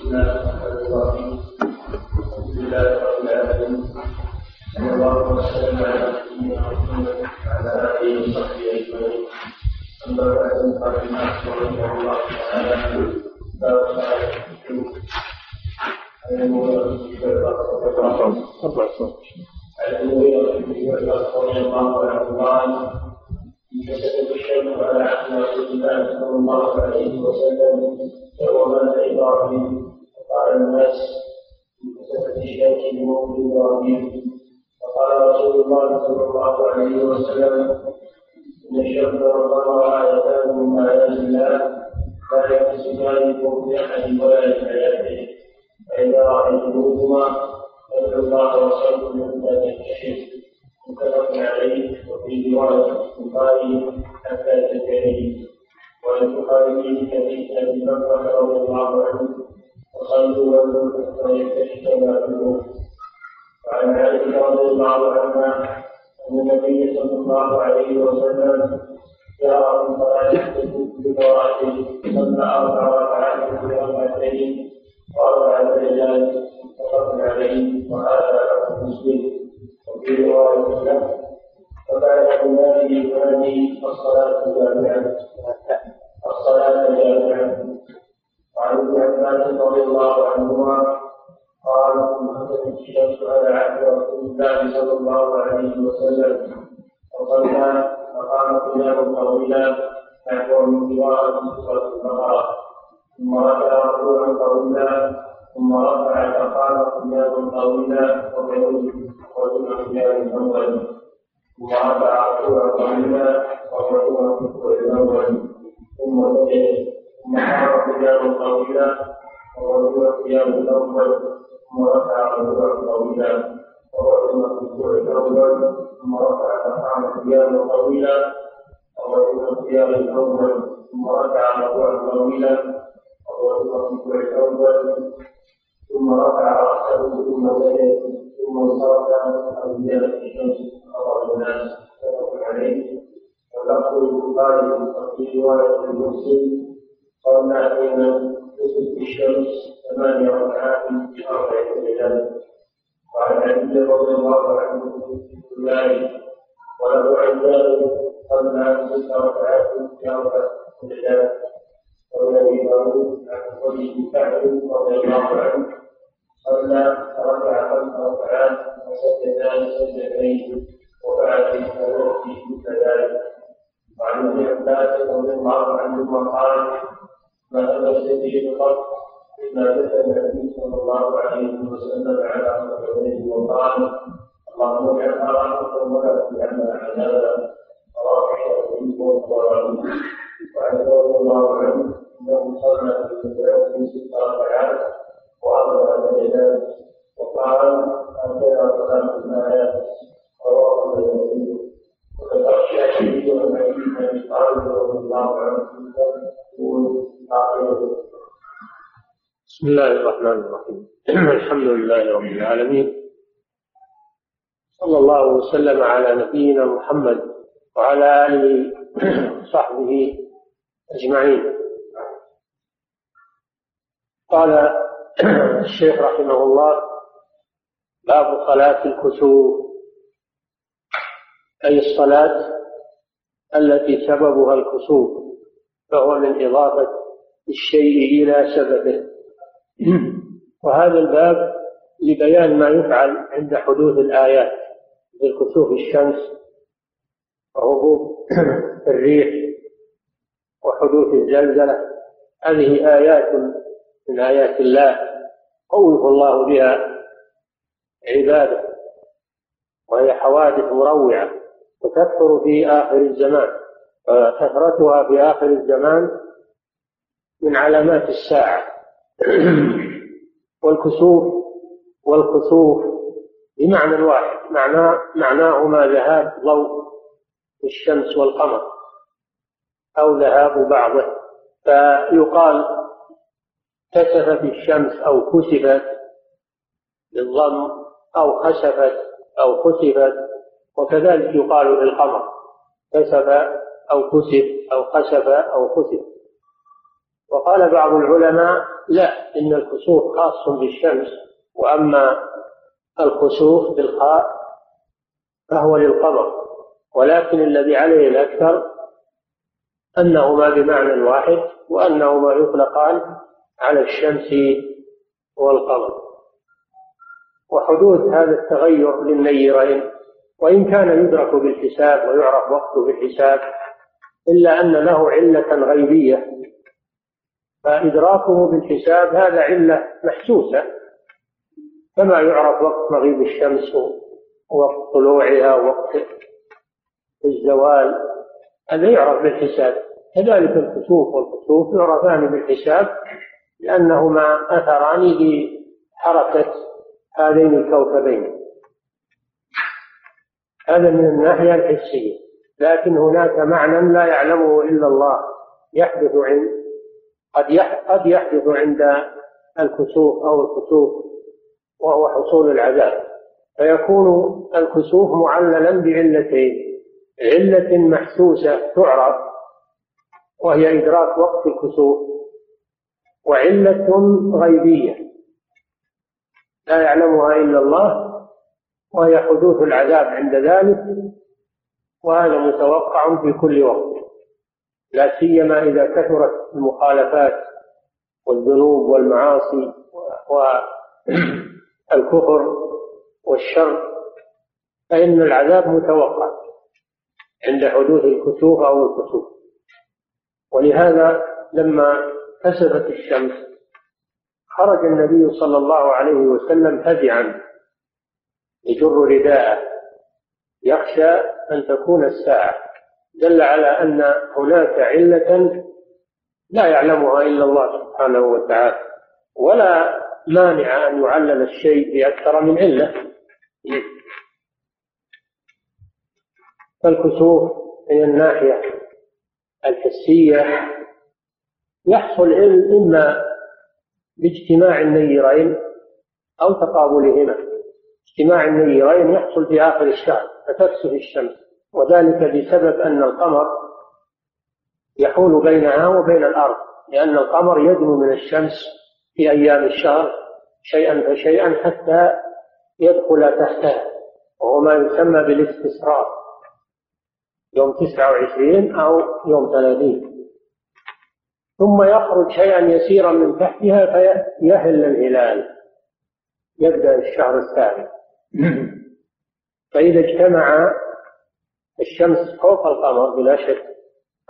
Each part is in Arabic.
بسم الله الرحمن الرحيم الحمد لله رب العالمين صلى الله وسلم على نبينا محمد وعلى اله وصحبه اجمعين اما بعد الناس رحمه الله تعالى باب صلاه الكسوف عن المغيرة بن شعبة رضي الله عنه قال كشفت الشمس على عهد رسول الله صلى الله عليه وسلم الناس كشفت الشمس بموت إبراهيم. فقال رسول الله صلى الله عليه وسلم إن الشمس والقمر آيتان من آيات الله لا يقسمان لموت أحد ولا لحياته الله صلى الله عليه وسلم. وصلى فقام قياما طويلا نحو من قراءة سورة البقرة ثم ركع ركوعا طويلا ثم رفع فقال قياما طويلا وبيوت وكل قيام الأول. ثم رفع ركوعا طويلا وهو الركوع الأول. ثم ثم قام قياما طويلا وهو القيام الأول. ثم رفع ركوعا طويلا وهو الركوع الأول ثم رفع فقام قياما طويلا وهو القيام الأول ثم رفع ركوعا طويلا وهو الركوع الأول ثم رفع راسه ثم سجد ثم انصرف أو زادت الشمس خبر الناس متفق عليه ولفظ البخاري وفي روايه مسلم صلى حين كسفت الشمس ثماني ركعات في أربع ليال وعن علي رضي الله عنه في ذلك وله عباد صلى ست ركعات في أربع ليال والذي داود عن ابي كعب رضي الله عنه صلى فركع خمس ركعات وسجدان سجدتين وفعل في التوحيد كذلك وعن ابن عباس رضي الله عنهما قال ما تمسك به قط ما كتب النبي صلى الله عليه وسلم على رجلين وقال اللهم اجعل حرامكم ولا تجعلنا عذابا. رافع منكم وعن رضي الله عنه أنه صلى في الثلاث ست ركعات وأربع ليلات وقال أتينا صلاة الآيات رواه النبي وذكر الشافعي عن علي بن أبي طالب رضي الله عنه يقول بسم الله الرحمن الرحيم. الحمد لله رب العالمين. صلى الله وسلم على نبينا محمد وعلى آله وصحبه أجمعين. قال الشيخ رحمه الله باب صلاة الكسوف أي الصلاة التي سببها الكسوف فهو من إضافة الشيء إلى سببه. وهذا الباب لبيان ما يفعل عند حدوث الآيات كسوف الشمس وهبوط الريح وحدوث الزلزلة. هذه آيات من آيات الله خوف الله بها عباده وهي حوادث مروعة وتكثر في آخر الزمان. كثرتها في آخر الزمان من علامات الساعة. والكسوف والكسوف بمعنى واحد معناه معناهما ذهاب ضوء الشمس والقمر أو ذهاب بعضه. فيقال كسفت الشمس أو كسفت بالضم أو خسفت أو خسفت وكذلك يقال للقمر كسف أو كسف أو خسف أو خسف. وقال بعض العلماء لا إن الكسوف خاص بالشمس وأما الخسوف بالخاء فهو للقمر ولكن الذي عليه الأكثر أنهما بمعنى واحد وأنهما يطلقان على الشمس والقمر وحدوث هذا التغير للنيرين وإن كان يدرك بالحساب ويعرف وقته بالحساب إلا أن له علة غيبية. فإدراكه بالحساب هذا علة محسوسة كما يعرف وقت مغيب الشمس ووقت طلوعها ووقت الزوال هذا يعرف بالحساب. كذلك الكسوف والكسوف يعرفان بالحساب لأنهما أثران بحركة هذين الكوكبين. هذا من الناحية الحسية لكن هناك معنى لا يعلمه إلا الله يحدث عند قد قد يحدث عند الكسوف أو الكسوف وهو حصول العذاب. فيكون الكسوف معللا بعلتين علة محسوسة تعرف وهي إدراك وقت الكسوف وعلة غيبية لا يعلمها إلا الله وهي حدوث العذاب عند ذلك وهذا متوقع في كل وقت. لا سيما إذا كثرت المخالفات والذنوب والمعاصي والكفر والشر فإن العذاب متوقع عند حدوث الكسوف أو الكسوف. ولهذا لما كسفت الشمس خرج النبي صلى الله عليه وسلم هزعا يجر رداءه يخشى أن تكون الساعة. دل على أن هناك علة لا يعلمها إلا الله سبحانه وتعالى ولا مانع أن يعلل الشيء بأكثر من علة. فالكسوف من الناحية الحسية. يحصل إما باجتماع النيرين أو تقابلهما. اجتماع النيرين يحصل في آخر الشهر فتكسف الشمس. وذلك بسبب أن القمر يحول بينها وبين الأرض لأن القمر يدنو من الشمس في أيام الشهر شيئا فشيئا حتى يدخل تحتها وهو ما يسمى بالاستسرار يوم تسعة وعشرين أو يوم ثلاثين. ثم يخرج شيئا يسيرا من تحتها فيهل الهلال يبدأ الشهر الثاني. فإذا اجتمع الشمس فوق القمر بلا شك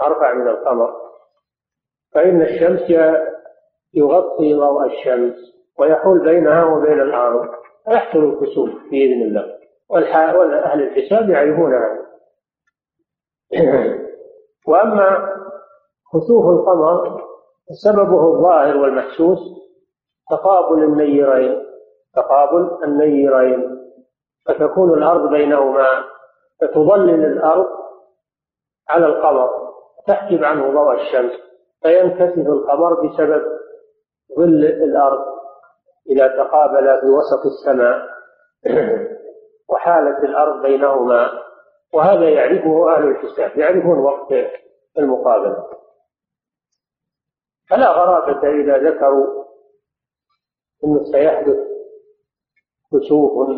أرفع من القمر. فإن الشمس يغطي ضوء الشمس ويحول بينها وبين الأرض. فيحصل الكسوف بإذن الله. وأهل الحساب يعرفون هذا وأما خسوف القمر سببه الظاهر والمحسوس تقابل النيرين تقابل النيرين فتكون الأرض بينهما فتظلل الأرض على القمر تحجب عنه ضوء الشمس فينكسف القمر بسبب ظل الأرض إذا تقابل في وسط السماء. وحالت الأرض بينهما وهذا يعرفه أهل الحساب يعرفون وقت المقابلة. فلا غرابة إذا ذكروا أنه سيحدث كسوف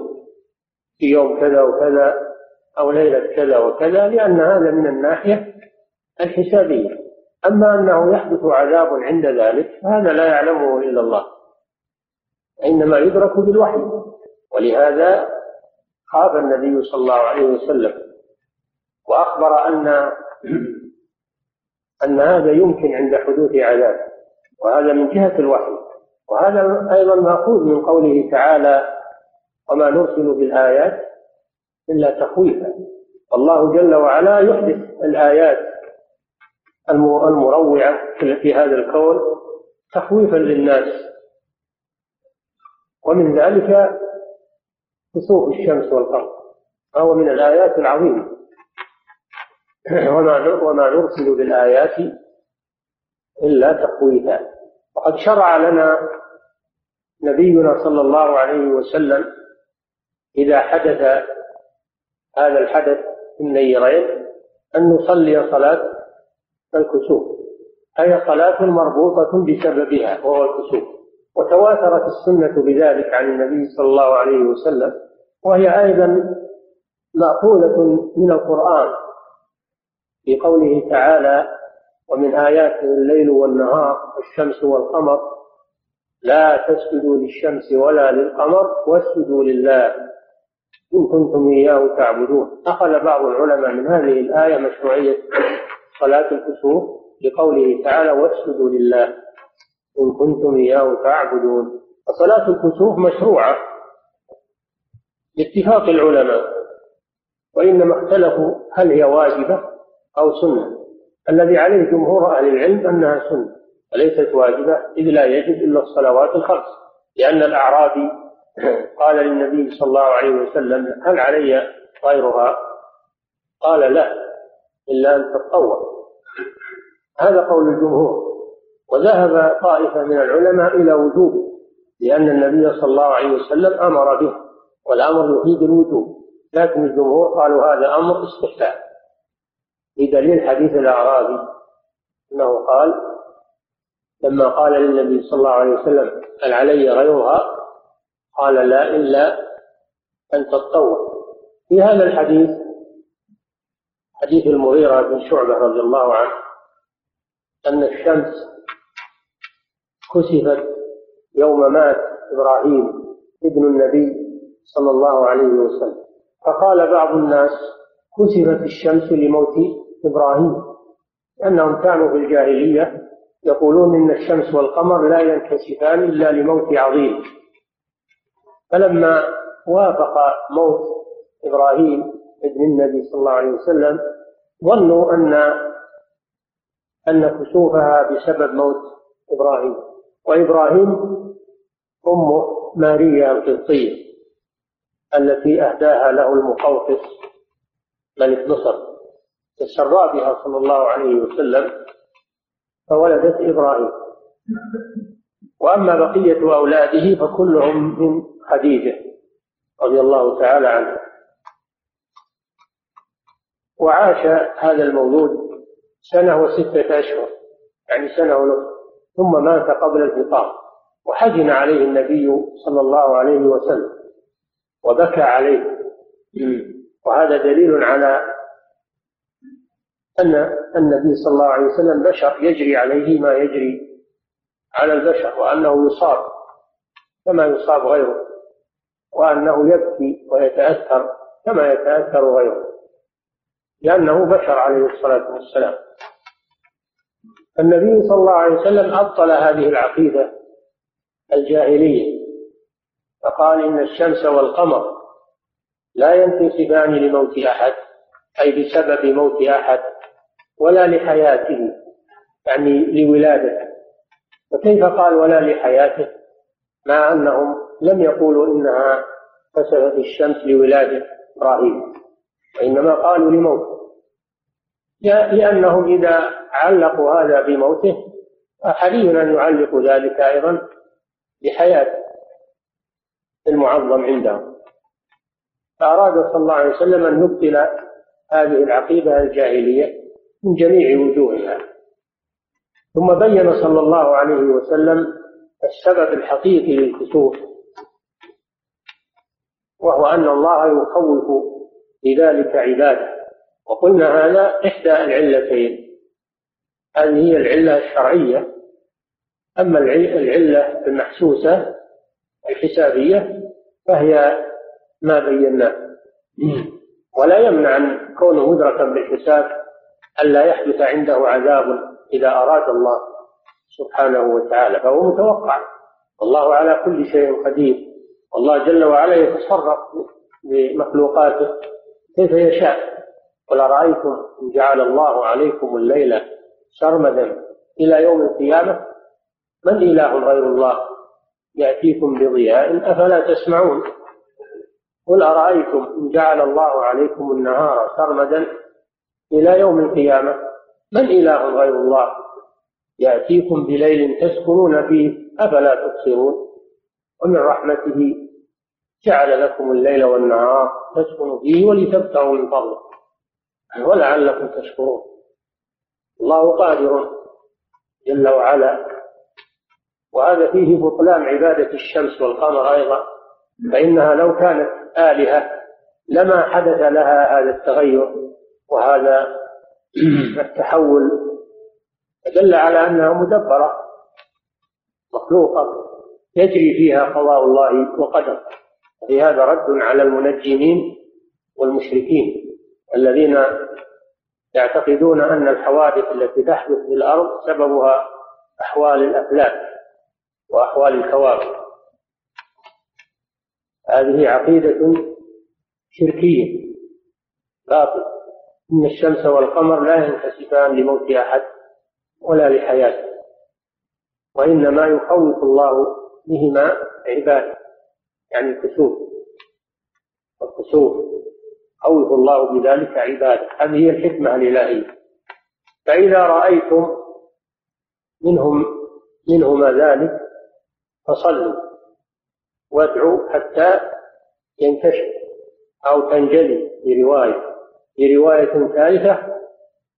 في يوم كذا وكذا أو ليلة كذا وكذا لأن هذا من الناحية الحسابية. أما أنه يحدث عذاب عند ذلك فهذا لا يعلمه إلا الله. إنما يدرك بالوحي. ولهذا خاف النبي صلى الله عليه وسلم. وأخبر أن أن هذا يمكن عند حدوث عذاب. وهذا من جهة الوحي. وهذا أيضا مأخوذ من قوله تعالى وما نرسل بالآيات إلا تخويفا الله جل وعلا يحدث الآيات المروعة في هذا الكون تخويفا للناس. ومن ذلك كسوف الشمس والقمر. فهو من الآيات العظيمة. وما وما نرسل بالآيات إلا تخويفا. وقد شرع لنا نبينا صلى الله عليه وسلم إذا حدث هذا الحدث النيرين أن نصلي صلاة الكسوف. هي صلاة مربوطة بسببها وهو الكسوف. وتواترت السنة بذلك عن النبي صلى الله عليه وسلم وهي أيضا مأخوذة من القرآن. في قوله تعالى ومن آياته الليل والنهار والشمس والقمر لا تسجدوا للشمس ولا للقمر واسجدوا لله إن كنتم إياه تعبدون. أخذ بعض العلماء من هذه الآية مشروعية صلاة الكسوف بقوله تعالى واسجدوا لله إن كنتم إياه تعبدون. فصلاة الكسوف مشروعة باتفاق العلماء وإنما اختلفوا هل هي واجبة أو سنة. الذي عليه جمهور أهل العلم أنها سنة وليست واجبة إذ لا يجب إلا الصلوات الخمس لأن الأعرابي قال للنبي صلى الله عليه وسلم هل علي غيرها؟ قال لا إلا أن تتطوع. هذا قول الجمهور. وذهب طائفة من العلماء إلى وجوبه لأن النبي صلى الله عليه وسلم أمر به والأمر يفيد الوجوب. لكن الجمهور قالوا هذا أمر استحباب. بدليل حديث الأعرابي أنه قال لما قال للنبي صلى الله عليه وسلم هل علي غيرها؟ قال لا إلا أن تتطوع في هذا الحديث حديث المغيرة بن شعبة رضي الله عنه أن الشمس كسفت يوم مات إبراهيم ابن النبي صلى الله عليه وسلم. فقال بعض الناس كسفت الشمس لموت إبراهيم لأنهم كانوا في الجاهلية يقولون إن الشمس والقمر لا ينكسفان إلا لموت عظيم. فلما وافق موت إبراهيم ابن النبي صلى الله عليه وسلم ظنوا أن أن كسوفها بسبب موت إبراهيم. وإبراهيم أمه ماريا القبطية التي أهداها له المقوقس ملك مصر. تسرى بها صلى الله عليه وسلم فولدت إبراهيم. وأما بقية أولاده فكلهم من خديجة رضي الله تعالى عنها وعاش هذا المولود سنة وستة أشهر يعني سنة ونصف ثم مات قبل الفطام وحزن عليه النبي صلى الله عليه وسلم وبكى عليه. وهذا دليل على أن النبي صلى الله عليه وسلم بشر يجري عليه ما يجري على البشر وأنه يصاب كما يصاب غيره وأنه يبكي ويتأثر كما يتأثر غيره لأنه بشر عليه الصلاة والسلام. النبي صلى الله عليه وسلم أبطل هذه العقيدة الجاهلية فقال إن الشمس والقمر لا ينتسبان لموت أحد أي بسبب موت أحد ولا لحياته يعني لولادته. فكيف قال ولا لحياته؟ مع أنهم لم يقولوا إنها كسفت الشمس لولادة إبراهيم وإنما قالوا لموته. لأنهم إذا علقوا هذا بموته فحري أن يعلقوا ذلك أيضا بحياته المعظم عندهم فأراد صلى الله عليه وسلم أن نبطل هذه العقيدة الجاهلية من جميع وجوهها. ثم بين صلى الله عليه وسلم السبب الحقيقي للكسوف وهو أن الله يخوف بذلك عباده. وقلنا هذا إحدى العلتين. هذه هي العلة الشرعية أما العلة المحسوسة الحسابية فهي ما بيناه. ولا يمنع أن كونه مدركا بالحساب ألا يحدث عنده عذاب إذا أراد الله سبحانه وتعالى فهو متوقع. والله على كل شيء قدير. والله جل وعلا يتصرف بمخلوقاته كيف يشاء. قل أرأيتم إن جعل الله عليكم الليل سرمدا إلى يوم القيامة؟ من إله غير الله؟ يأتيكم بضياء أفلا تسمعون؟ قل أرأيتم إن جعل الله عليكم النهار سرمدا إلى يوم القيامة؟ من إله غير الله يأتيكم بليل تسكنون فيه أفلا تبصرون ومن رحمته جعل لكم الليل والنهار تسكنوا فيه ولتبتغوا من فضله. ولعلكم تشكرون. الله قادر جل وعلا. وهذا فيه بطلان عبادة الشمس والقمر أيضا. فإنها لو كانت آلهة لما حدث لها هذا التغير. وهذا التحول دل على أنها مدبرة مخلوقة يجري فيها قضاء الله وقدره في هذا رد على المنجمين والمشركين الذين يعتقدون أن الحوادث التي تحدث في الأرض سببها أحوال الأفلاك وأحوال الكواكب هذه عقيدة شركية باطل إن الشمس والقمر لا ينكسفان لموت أحد ولا لحياته وإنما يخوف الله بهما عباده يعني الكسوف الكسوف خوف الله بذلك عباده. هذه هي الحكمة الإلهية. فإذا رأيتم منهم منهما ذلك فصلوا وادعوا حتى ينكشف أو تنجلي في رواية. في رواية ثالثة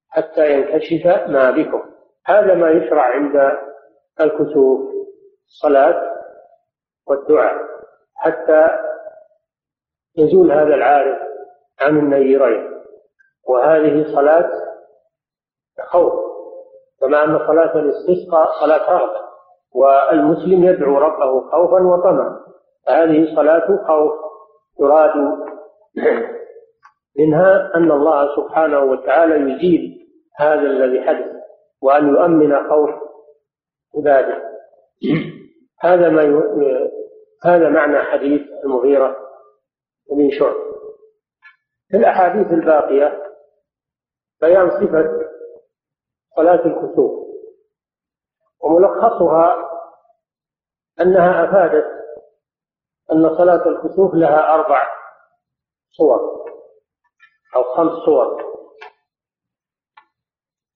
حتى ينكشف ما بكم. هذا ما يشرع عند الكسوف الصلاة والدعاء. حتى يزول هذا العارف عن النيرين. وهذه صلاة خوف. كما أن صلاة الاستسقاء صلاة رغبة. والمسلم يدعو ربه خوفا وطمعا. فهذه صلاة خوف. يراد منها أن الله سبحانه وتعالى يزيل هذا الذي حدث وأن يؤمن خوف عباده. هذا ما ي... هذا معنى حديث المغيرة بن شعب. في الأحاديث الباقية بيان صفة صلاة الكسوف وملخصها أنها أفادت أن صلاة الكسوف لها أربع صور. أو خمس صور.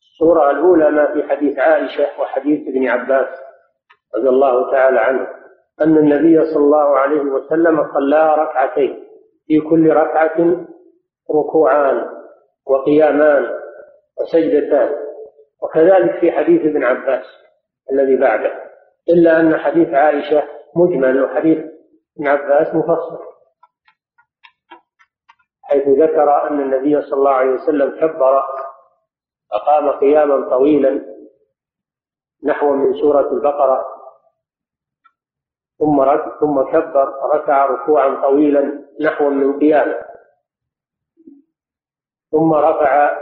الصورة الأولى ما في حديث عائشة وحديث ابن عباس رضي الله تعالى عنه أن النبي صلى الله عليه وسلم صلى ركعتين في كل ركعة ركوعان وقيامان وسجدتان. وكذلك في حديث ابن عباس الذي بعده إلا أن حديث عائشة مجمل وحديث ابن عباس مفصل. حيث ذكر أن النبي صلى الله عليه وسلم كبر أقام قياما طويلا نحو من سورة البقرة. ثم ثم كبر ركع ركوعا طويلا نحو من قيامه. ثم رفع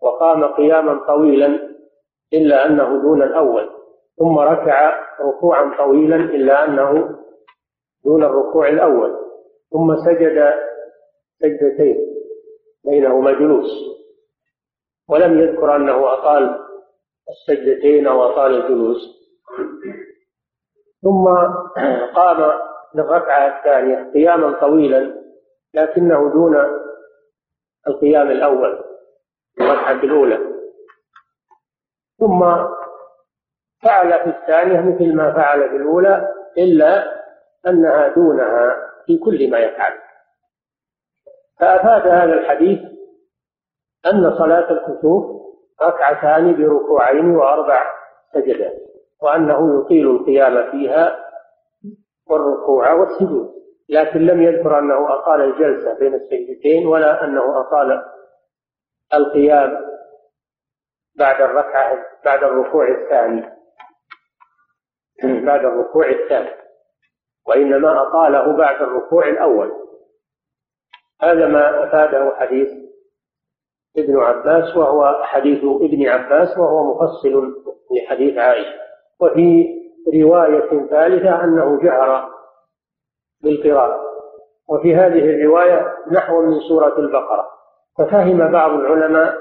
وقام قياما طويلا إلا أنه دون الأول. ثم ركع ركوعا طويلا إلا أنه دون الركوع الأول. ثم سجد سجدتين بينهما جلوس. ولم يذكر أنه أطال السجدتين أو أطال الجلوس. ثم قام للركعة الثانية قياما طويلا لكنه دون القيام الأول الركعة الأولى. ثم فعل في الثانية مثل ما فعل في الأولى إلا أنها دونها في كل ما يفعل. فأفاد هذا الحديث أن صلاة الكسوف ركعتان بركوعين وأربع سجدات وأنه يطيل القيام فيها والركوع والسجود لكن لم يذكر أنه أطال الجلسة بين السجدتين ولا أنه أطال القيام بعد الركعة بعد الركوع الثاني. بعد الركوع الثاني وإنما أطاله بعد الركوع الأول. هذا ما أفاده حديث ابن عباس وهو حديث ابن عباس وهو مفصل لحديث عائشة. وفي رواية ثالثة أنه جهر بالقراءة. وفي هذه الرواية نحو من سورة البقرة. ففهم بعض العلماء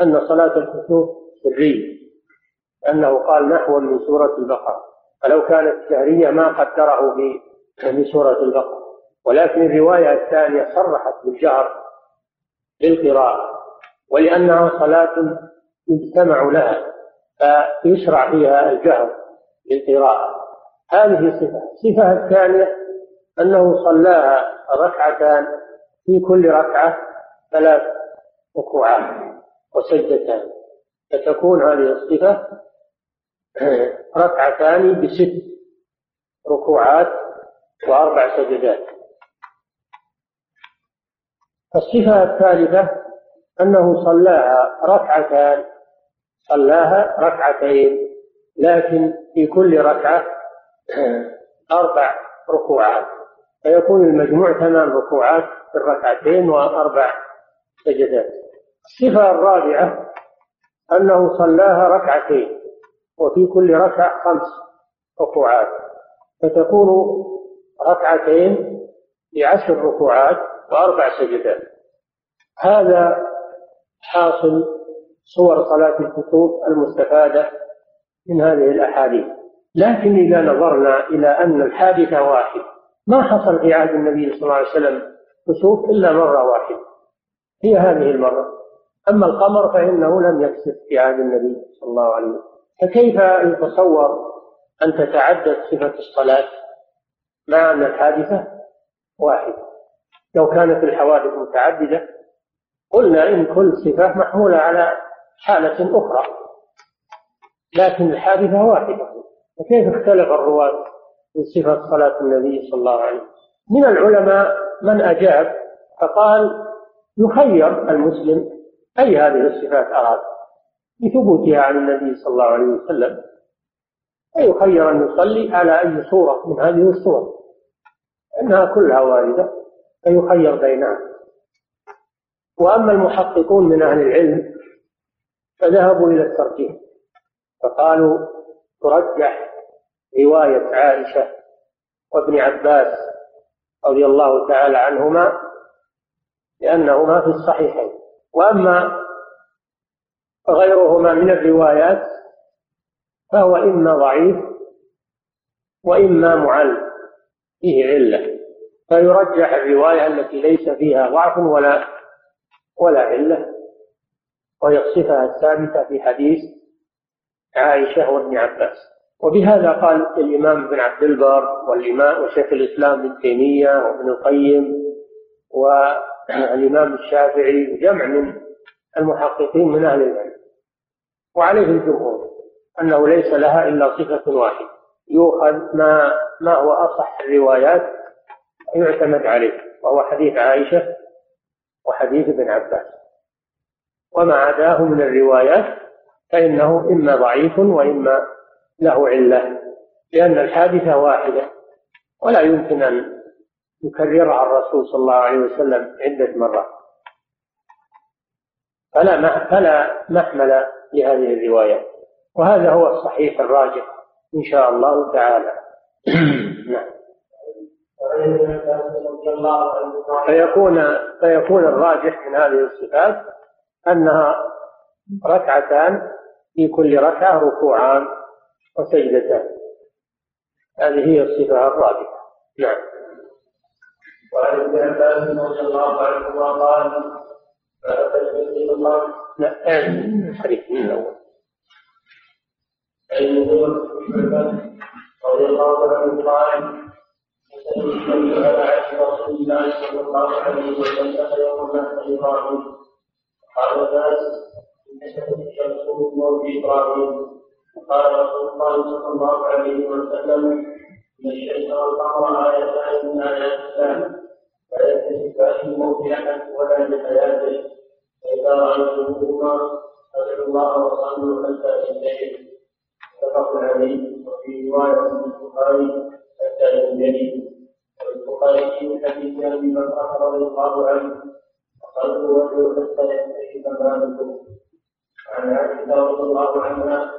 أن صلاة الكسوف سرية أنه قال نحو من سورة البقرة. فلو كانت جهرية ما قدره في سورة البقرة. ولكن الرواية الثانية صرحت بالجهر بالقراءة ولأنها صلاة يجتمع لها فيشرع فيها الجهر بالقراءة هذه صفة. الصفة الثانية أنه صلاها ركعتان في كل ركعة ثلاث ركوعات وسجدتان. فتكون هذه الصفة ركعتان بست ركوعات وأربع سجدات. الصفة الثالثة أنه صلاها ركعتان صلاها ركعتين لكن في كل ركعة أربع ركوعات. فيكون المجموع ثمان ركوعات في الركعتين وأربع سجدات. الصفة الرابعة أنه صلاها ركعتين وفي كل ركعة خمس ركوعات. فتكون ركعتين بعشر ركوعات وأربع سجدات هذا حاصل صور صلاة الكسوف المستفادة من هذه الأحاديث. لكن إذا نظرنا إلى أن الحادثة واحد ما حصل في عهد النبي صلى الله عليه وسلم كسوف إلا مرة واحدة. هي هذه المرة. أما القمر فإنه لم يكسف في عهد النبي صلى الله عليه وسلم. فكيف يتصور أن تتعدد صفة الصلاة مع أن الحادثة واحدة؟ لو كانت الحوادث متعددة قلنا إن كل صفة محمولة على حالة أخرى. لكن الحادثة واحدة. فكيف اختلف الرواة في صفة صلاة النبي صلى الله عليه وسلم؟ من العلماء من أجاب فقال يخير المسلم أي هذه الصفات أراد؟ لثبوتها عن النبي صلى الله عليه وسلم. فيخير أن يصلي على أي صورة من هذه الصور. إنها كلها واردة. فيخير بينها وأما المحققون من أهل العلم فذهبوا إلى الترجيح فقالوا ترجح رواية عائشة وابن عباس رضي الله تعالى عنهما لأنهما في الصحيحين. وأما غيرهما من الروايات فهو إما ضعيف وإما معل فيه علة. فيرجح الرواية التي ليس فيها ضعف ولا ولا علة الصفة الثابتة في حديث عائشة وابن عباس. وبهذا قال الإمام ابن عبد البر والإمام وشيخ الإسلام ابن تيمية وابن القيم والإمام الشافعي وجمع من المحققين من أهل العلم. وعليه الجمهور أنه ليس لها إلا صفة واحدة يؤخذ ما ما هو أصح الروايات ويعتمد عليه وهو حديث عائشة وحديث ابن عباس. وما عداه من الروايات فإنه إما ضعيف وإما له علة لأن الحادثة واحدة ولا يمكن أن يكررها الرسول صلى الله عليه وسلم عدة مرات. فلا فلا محمل لهذه الروايات وهذا هو الصحيح الراجح إن شاء الله تعالى. نعم. فيكون فيكون الراجح من هذه الصفات أنها ركعتان في كل ركعة ركوعان وسجدتان. هذه هي الصفة الرابعة نعم. وعن ابن عباس رضي الله عنهما قال لا الحديث من الأول. رضي الله عنه قال سألت على رسول الله صلى الله عليه وسلم يوم مات إبراهيم قال الناس الشمس من موت إبراهيم قال رسول الله صلى الله عليه وسلم إن الشمس والقمر آيتان من آيات الله لا يكتشفان موضعا ولا لحياته فإذا رأيتموهما فادعوا الله وصلوا حتى الليل متفق عليه وفي رواية من البخاري حتى ينجلي حديث أبي بكر رضي الله عنه وقلبه وجهه حتى ينتهي ماله عن عائشة رضي الله عنها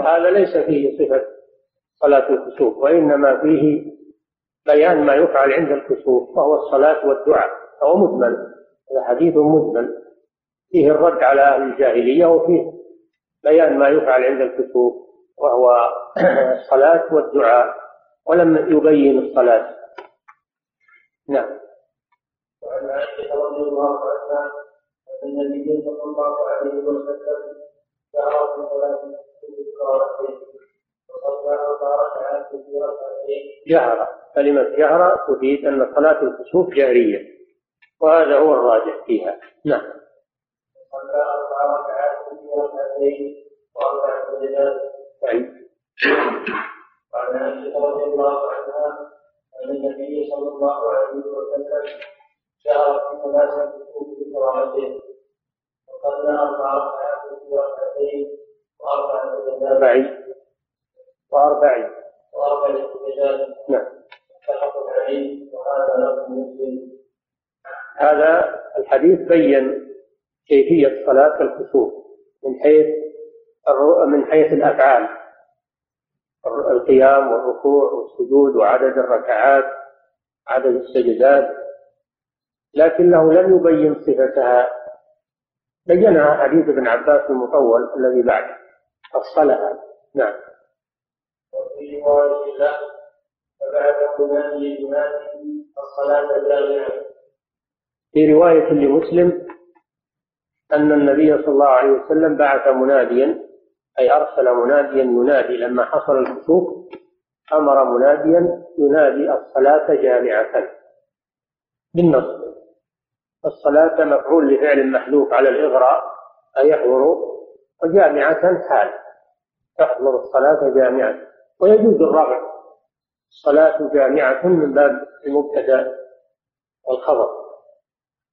هذا ليس فيه صفة صلاة الكسوف وإنما فيه بيان ما يفعل عند الكسوف وهو الصلاة والدعاء. فهو مجمل هذا حديث مجمل. فيه الرد على أهل الجاهلية وفيه بيان ما يفعل عند الكسوف وهو الصلاة والدعاء. ولم يبين الصلاة. نعم. وعن عائشة رضي الله عنها أن النبي صلى الله عليه وسلم جهر. في صلاة الكسوف وصلى أربع ركعات في ركعتين جهر كلمة جهر تفيد أن صلاة الكسوف جهرية وهذا هو الراجح فيها. نعم. صلى أربع ركعات في ركعتين وأربع وعن عائشة رضي الله عنها أن النبي صلى الله عليه وسلم شهر في كتب بقراءته وصلى أربع ركعات في ركعتين وأربع سجدات وأربعين. وأربع سجدات نعم. متفق عليه. وهذا لفظ مسلم. هذا الحديث بين كيفية صلاة الكسوف من حيث من حيث الأفعال. القيام والركوع والسجود وعدد الركعات عدد السجدات. لكنه لم يبين صفتها. بينها حديث ابن عباس المطول الذي بعده فصلها نعم. وفي رواية الصلاة في رواية لمسلم أن النبي صلى الله عليه وسلم بعث مناديا أي أرسل مناديا ينادي لما حصل الكسوف أمر مناديا ينادي الصلاة جامعة. بالنص الصلاة مفعول لفعل محذوف على الإغراء أي يحضر وجامعة حال. تحضر الصلاة جامعة. ويجوز الرفع الصلاة جامعة من باب المبتدأ والخبر.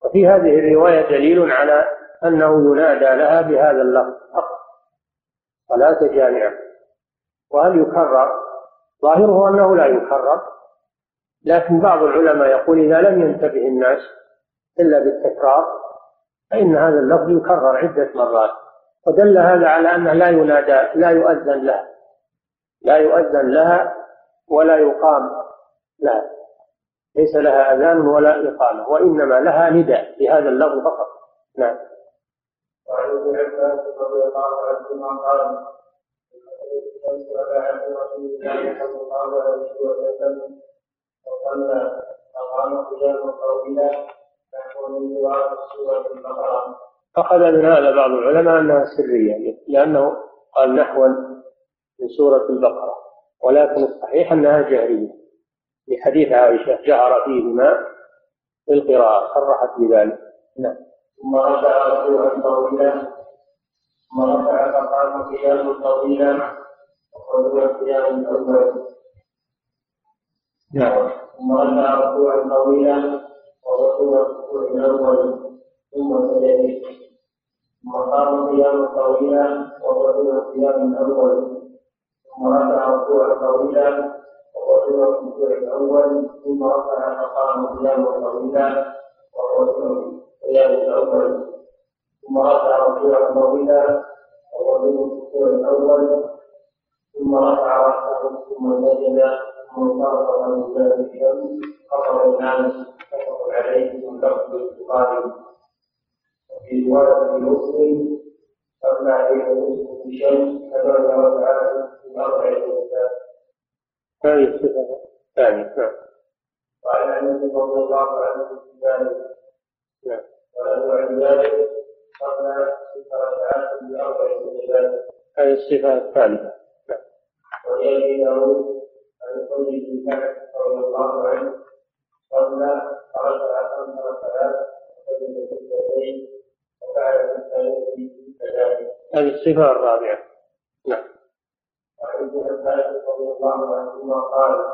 وفي هذه الرواية دليل على أنه ينادى لها بهذا اللفظ. صلاة جامعة وهل يكرر؟ ظاهره أنه لا يكرر. لكن بعض العلماء يقول إذا لم ينتبه الناس إلا بالتكرار فإن هذا اللفظ يكرر عدة مرات. ودل هذا على أنه لا ينادى لا يؤذن لها لا يؤذن لها ولا يقام لها ليس لها أذان ولا إقامة وإنما لها نداء بهذا اللفظ فقط. نعم. وعن قال رسول الله صلى الله عليه وسلم نحو من سورة البقرة أخذ من هذا بعض العلماء أنها سرية لأنه قال نحوا من سورة البقرة ولكن الصحيح أنها جهرية. لحديث عائشة جهر فيهما في القراءة صرحت بذلك. نعم. ثم رفع ركوعا طويلا ثم رفع فقام قياما طويلا وقد هو القيام الأول. ثم رفع ركوعا طويلا وهو هو الركوع الأول ثم سجد ثم قام قياما طويلا وهو هو القيام الأول. ثم رفع ركوعا طويلا وهو هو الركوع الأول ثم رفع فقام قياما طويلا وهو القيام الأول. ثم رفع ركوعا طويلا وهو الركوع الأول ثم رفع رأسه ثم سجد ثم انصرف من ذلك خطر الناس متفق عليه من لفظ البخاري. وفي رواية مسلم رفع عليه مسلم بشيء فبعد ركعات في أربع سجدات هذه الصفة الثانية نعم. وعن انس رضي الله عنه في ذلك نعم. ذلك سجدات هذه الصفة الثالثة رضي الله عنه وفعل في كذلك هذه الصفة الرابعة. نعم. وعن ابن رضي الله عنهما قال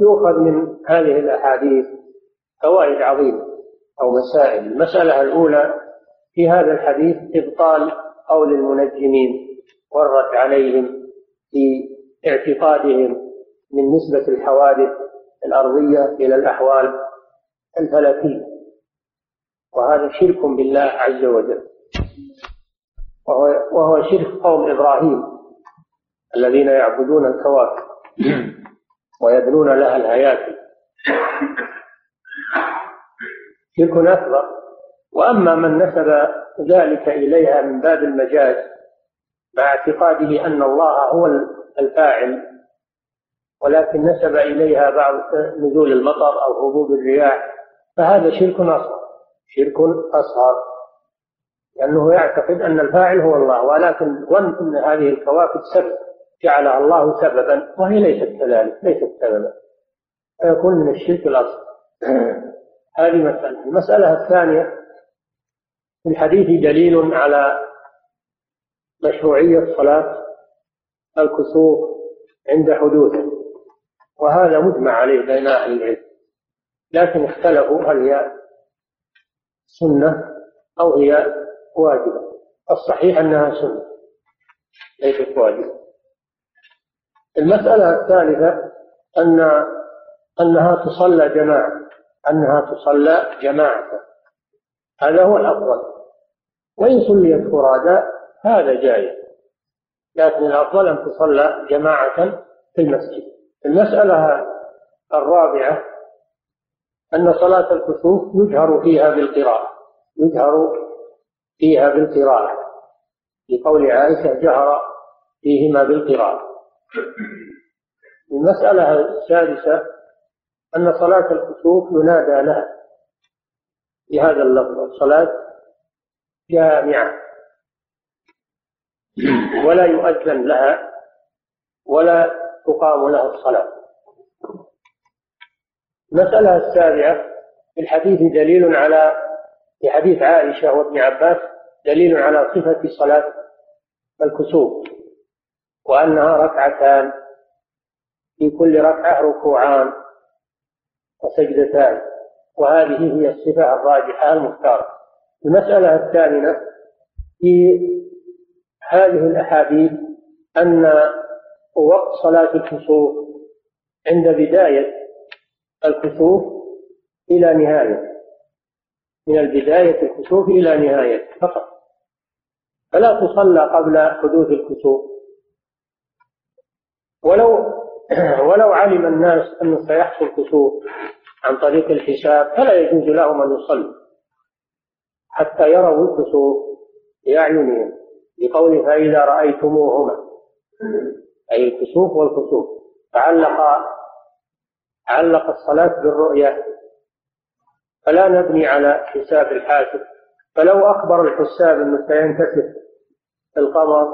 يؤخذ من هذه الأحاديث فوائد عظيمة. أو مسائل. المسألة الأولى في هذا الحديث إبطال قول المنجمين والرد عليهم في اعتقادهم من نسبة الحوادث الأرضية إلى الأحوال الفلكية. وهذا شرك بالله عز وجل. وهو, وهو شرك قوم إبراهيم الذين يعبدون الكواكب ويبنون لها الهياكل. شرك أكبر وأما من نسب ذلك إليها من باب المجاز مع اعتقاده أن الله هو الفاعل. ولكن نسب إليها بعض نزول المطر أو هبوب الرياح فهذا شرك أصغر. شرك أصغر. لأنه يعتقد أن الفاعل هو الله ولكن ظن أن هذه الكواكب سبب جعلها الله سببا وهي ليست كذلك ليست سببا. فيكون من الشرك الأصغر. هذه مسألة. المسألة الثانية في الحديث دليل على مشروعية صلاة الكسوف عند حدوثه وهذا مجمع عليه بين أهل العلم. لكن اختلفوا هل هي سنة أو هي واجبة. الصحيح أنها سنة ليست واجبة. المسألة الثالثة أن أنها تصلى جماعة. أنها تصلى جماعة. هذا هو الأفضل. وإن صليت فرادى هذا جائز. لكن الأفضل أن تصلى جماعة في المسجد. المسألة الرابعة أن صلاة الكسوف يجهر فيها بالقراءة. يجهر فيها بالقراءة. لقول عائشة جهر فيهما بالقراءة. المسألة السادسة أن صلاة الكسوف ينادى لها. بهذا اللفظ الصلاة جامعة. ولا يؤذن لها ولا تقام لها الصلاة. المسألة السابعة في الحديث دليل على في حديث عائشة وابن عباس دليل على صفة صلاة الكسوف وأنها ركعتان في كل ركعة ركوعان. وسجدتان. وهذه هي الصفة الراجحة المختارة. المسألة الثامنة في هذه الأحاديث أن وقت صلاة الكسوف عند بداية الكسوف إلى نهاية. من البداية الكسوف إلى نهاية فقط. فلا تصلى قبل حدوث الكسوف. ولو ولو علم الناس أنه سيحصل كسوف عن طريق الحساب فلا يجوز لهم أن يصلوا. حتى يروا الكسوف بأعينهم بقوله فإذا رأيتموهما. أي الكسوف والكسوف فعلق علق الصلاة بالرؤية. فلا نبني على حساب الحاسب فلو أخبر الحساب أنه سينكسف القمر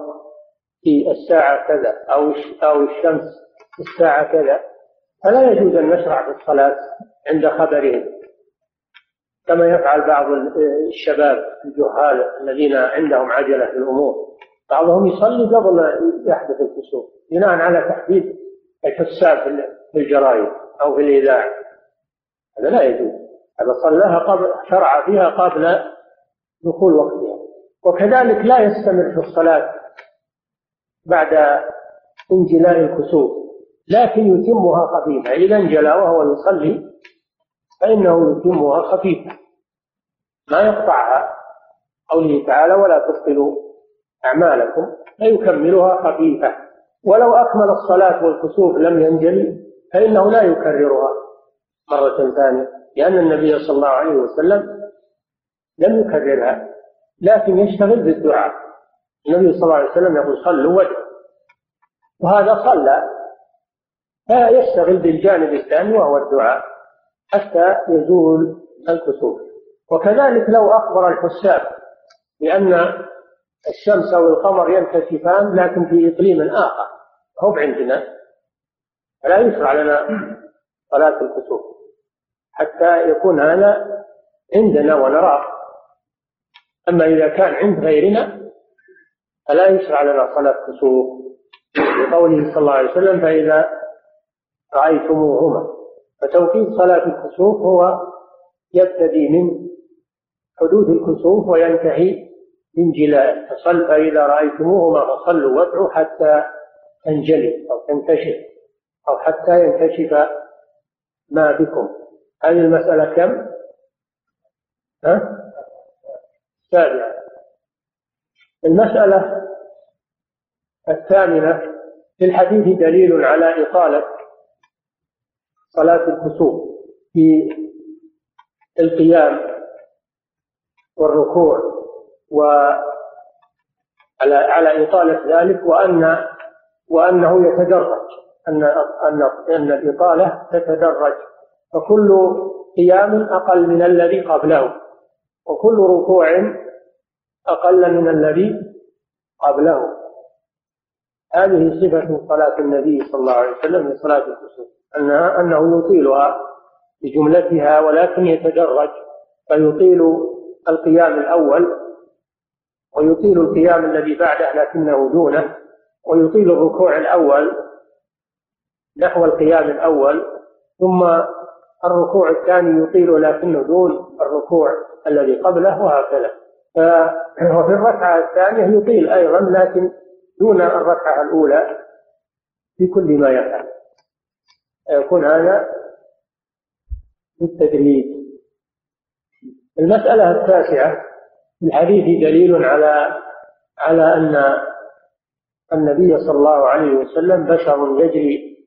في الساعة كذا أو أو الشمس الساعة كذا فلا يجوز أن نشرع في الصلاة عند خبرهم. كما يفعل بعض الشباب الجهال الذين عندهم عجلة في الأمور. بعضهم يصلي قبل يحدث الكسوف بناء على تحديد الحساب في الجرائد أو في الإذاعة هذا لا يجوز. هذا صلاها قبل شرع فيها قبل دخول وقتها. وكذلك لا يستمر في الصلاة بعد انجلاء الكسوف. لكن يتمها خفيفة. إذا انجلى وهو يصلي فإنه يتمها خفيفة. ما يقطعها قوله تعالى ولا تبطلوا أعمالكم فيكملها خفيفة. ولو أكمل الصلاة والكسوف لم ينجلي فإنه لا يكررها مرة ثانية لأن النبي صلى الله عليه وسلم لم يكررها لكن يشتغل بالدعاء. النبي صلى الله عليه وسلم يقول صلوا وجه وهذا صلى فيشتغل بالجانب الثاني وهو الدعاء حتى يزول الكسوف. وكذلك لو أخبر الحساب بأن الشمس أو القمر ينكشفان لكن في إقليم آخر هو عندنا فلا يشرع لنا صلاة الكسوف. حتى يكون هذا عندنا ونراه. أما إذا كان عند غيرنا فلا يشرع لنا صلاة كسوف لقوله صلى الله عليه وسلم فإذا رأيتموهما فتوقيت صلاة الكسوف هو يبتدي من حدوث الكسوف وينتهي من جلاء فصل فإذا رأيتموهما فصلوا وادعوا حتى تنجلي أو تنتشر أو حتى ينكشف ما بكم هذه المسألة كم؟ ها؟ السابعة المسألة الثامنة في الحديث دليل على إطالة صلاة الكسوف في القيام والركوع وعلى على إطالة ذلك وأن وأنه يتدرج أن أن أن الإطالة تتدرج. فكل قيام أقل من الذي قبله وكل ركوع أقل من الذي قبله. هذه صفة صلاة النبي صلى الله عليه وسلم من صلاة الكسوف أنها أنه يطيلها بجملتها ولكن يتدرج فيطيل القيام الأول ويطيل القيام الذي بعده لكنه دونه ويطيل الركوع الأول نحو القيام الأول ثم الركوع الثاني يطيل لكنه دون الركوع الذي قبله وهكذا. وفي الركعة الثانية يطيل أيضا لكن دون الركعة الأولى في كل ما يفعل. يكون هذا بالتدريج المسألة التاسعة في الحديث دليل على على أن النبي صلى الله عليه وسلم بشر يجري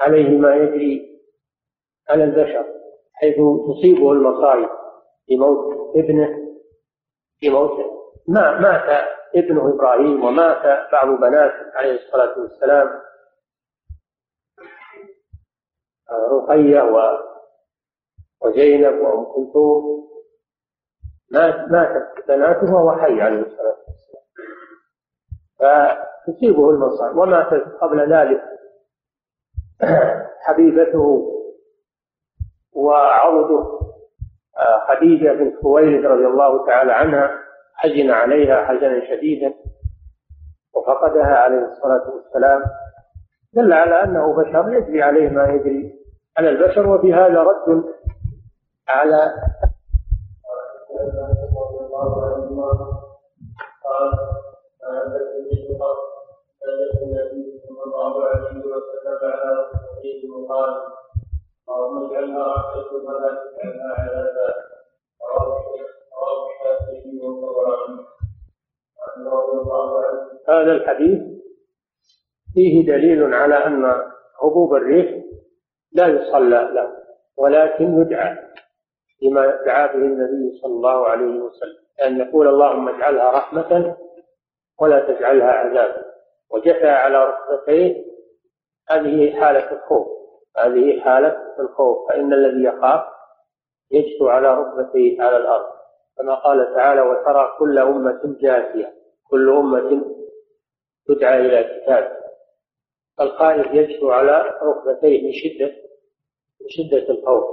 عليه ما يجري على البشر حيث تصيبه المصائب في موت ابنه في موته ما مات ابنه إبراهيم ومات بعض بناته عليه الصلاة والسلام. رقية وزينب وأم كلثوم. مات ماتت بناته وهو حي عليه الصلاة والسلام. فتصيبه المصائب. وماتت قبل ذلك حبيبته وعوده خديجة بنت خويلد رضي الله تعالى عنها حزن عليها حزنا شديدا وفقدها عليه الصلاة والسلام. دل على أنه بشر يجري عليه ما يجري. على البشر وفي هذا رد على هذا الحديث فيه دليل على أن هبوب الريح لا يصلى له ولكن يدعى بما دعا به النبي صلى الله عليه وسلم أن يقول اللهم اجعلها رحمة ولا تجعلها عذابا وجثى على ركبتيه هذه حالة الخوف هذه حالة الخوف فإن الذي يخاف يجثو على ركبتيه على الأرض. كما قال تعالى وترى كل أمة جاثية كل أمة تدعى إلى كتاب الخائف يجثو على ركبتيه من شدة من شدة الخوف.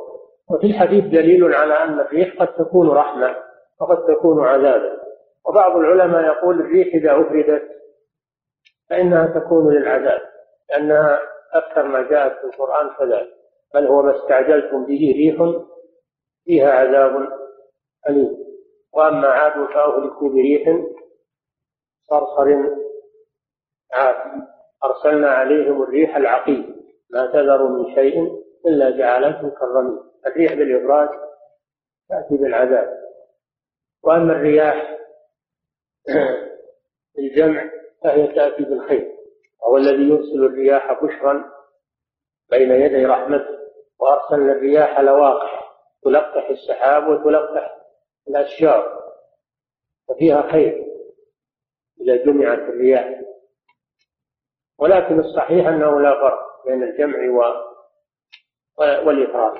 وفي الحديث دليل على أن الريح قد تكون رحمة وقد تكون عذابا. وبعض العلماء يقول الريح إذا أفردت فإنها تكون للعذاب لأنها أكثر ما جاءت في القرآن كذلك بل هو ما استعجلتم به ريح فيها عذاب أليم. وأما عاد فأهلكوا بريح صرصر عاتي أرسلنا عليهم الريح العقيم. ما تذر من شيء إلا جعلته كالرميم. الريح بالإبراج تأتي بالعذاب. وأما الرياح الجمع فهي تأتي بالخير. وهو الذي يرسل الرياح بشرا بين يدي رحمته. وأرسلنا الرياح لواقح تلقح السحاب وتلقح الأشجار. وفيها خير إذا جمعت الرياح. ولكن الصحيح أنه لا فرق بين الجمع والإفراد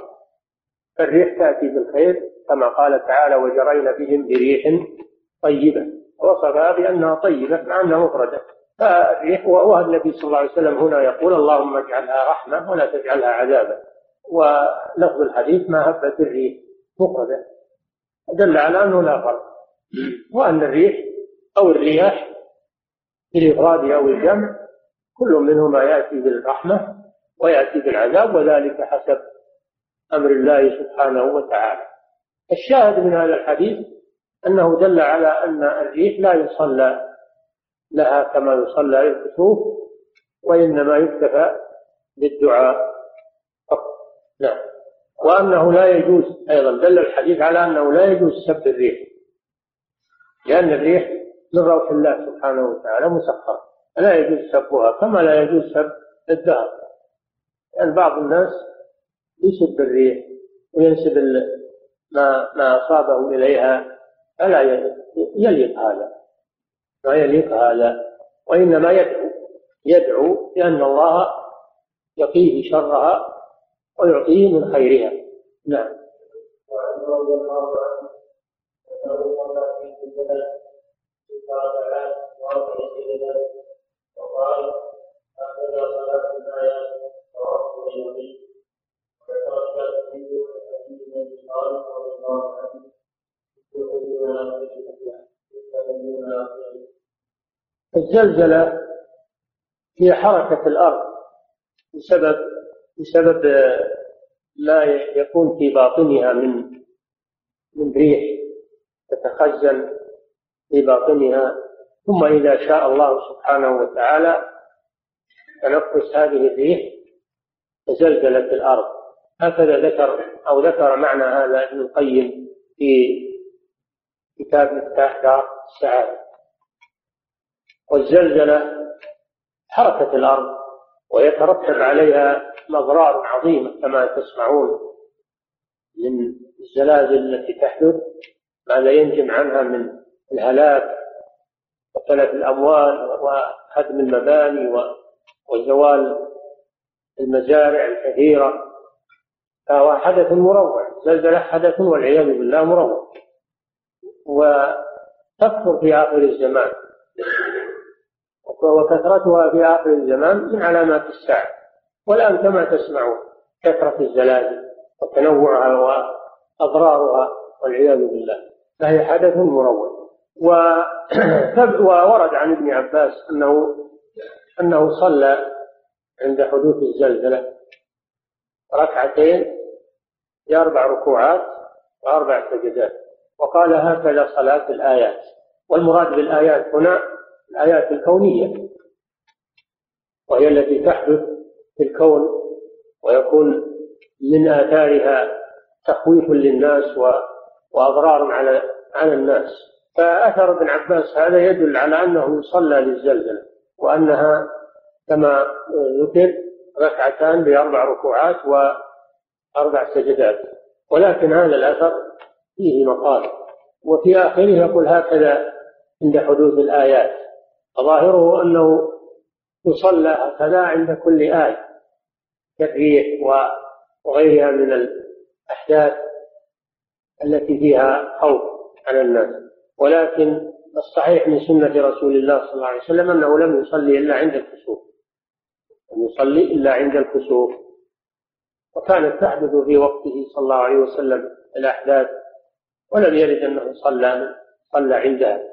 الريح تأتي بالخير كما قال تعالى وجرينا بهم بريح طيبة وصفها بأنها طيبة مع أنها مفردة. فالريح والنبي صلى الله عليه وسلم هنا يقول اللهم اجعلها رحمة ولا تجعلها عذابا ولفظ الحديث ما هبت الريح مفردة دل على أنه لا فرق. وأن الريح أو الرياح بالإفراد أو الجمع كل منهما يأتي بالرحمة. ويأتي بالعذاب وذلك حسب أمر الله سبحانه وتعالى. الشاهد من هذا الحديث أنه دل على أن الريح لا يصلى لها كما يصلى للكسوف وإنما يكتفى بالدعاء فقط. نعم. وأنه لا يجوز أيضا دل الحديث على أنه لا يجوز سب الريح لأن الريح من روح الله سبحانه وتعالى مسخرة لا يجوز سبها كما لا يجوز سب لأن يعني بعض الناس يسب الريح وينسب ما ما أصابه إليها فلا يليق هذا. ما يليق هذا وإنما يدعو يدعو لأن الله يقيه شرها ويعطيه من خيرها. نعم. وقال هكذا صلاة الآيات رواه البيهقي وذكر الشافعي حديث ابي طالب رضي الله عنه يقولون يستدلون الزلزلة هي حركة الأرض بسبب بسبب ما يكون في باطنها من من ريح تتخزن في باطنها. ثم إذا شاء الله سبحانه وتعالى تنفس هذه الريح تزلزلت الأرض. هكذا ذكر أو ذكر معنى هذا ابن القيم في كتاب مفتاح دار السعادة. والزلزلة حركة الأرض ويترتب عليها أضرار عظيمة كما تسمعون من الزلازل التي تحدث ما لا ينجم عنها من الهلاك وتلف الأموال وهدم المباني وزوال المزارع الكثيرة. فهو حدث مروع زلزلة حدث والعياذ بالله مروع. وتكثر في آخر الزمان. وكثرتها في آخر الزمان من علامات الساعة. والآن كما تسمعون كثرة الزلازل وتنوعها وأضرارها والعياذ بالله. فهي حدث مروع. وورد عن ابن عباس أنه أنه صلى عند حدوث الزلزلة. ركعتين بأربع ركوعات وأربع سجدات. وقال هكذا صلاة الآيات. والمراد بالآيات هنا الآيات الكونية. وهي التي تحدث في الكون ويكون من آثارها تخويف للناس وأضرار على على الناس. فأثر ابن عباس هذا يدل على أنه صلى للزلزلة وأنها كما ذكر ركعتان بأربع ركوعات وأربع سجدات. ولكن هذا الأثر فيه مقال. وفي آخره يقول هكذا عند حدوث الآيات. ظاهره أنه يصلى هكذا عند كل آية. كالريح وغيرها من الأحداث التي فيها خوف على الناس. ولكن الصحيح من سنة رسول الله صلى الله عليه وسلم أنه لم يصلي إلا عند الكسوف لم يصلي إلا عند الكسوف. وكانت تحدث في وقته صلى الله عليه وسلم الأحداث ولم يرد أنه صلى صلى عندها.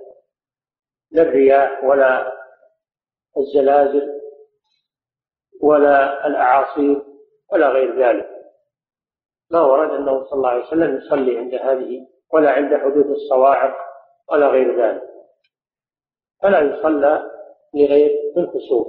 لا الرياح ولا الزلازل ولا الأعاصير ولا غير ذلك. ما ورد أنه صلى الله عليه وسلم يصلي عند هذه ولا عند حدوث الصواعق ولا غير ذلك. فلا يصلى لغير الكسوف.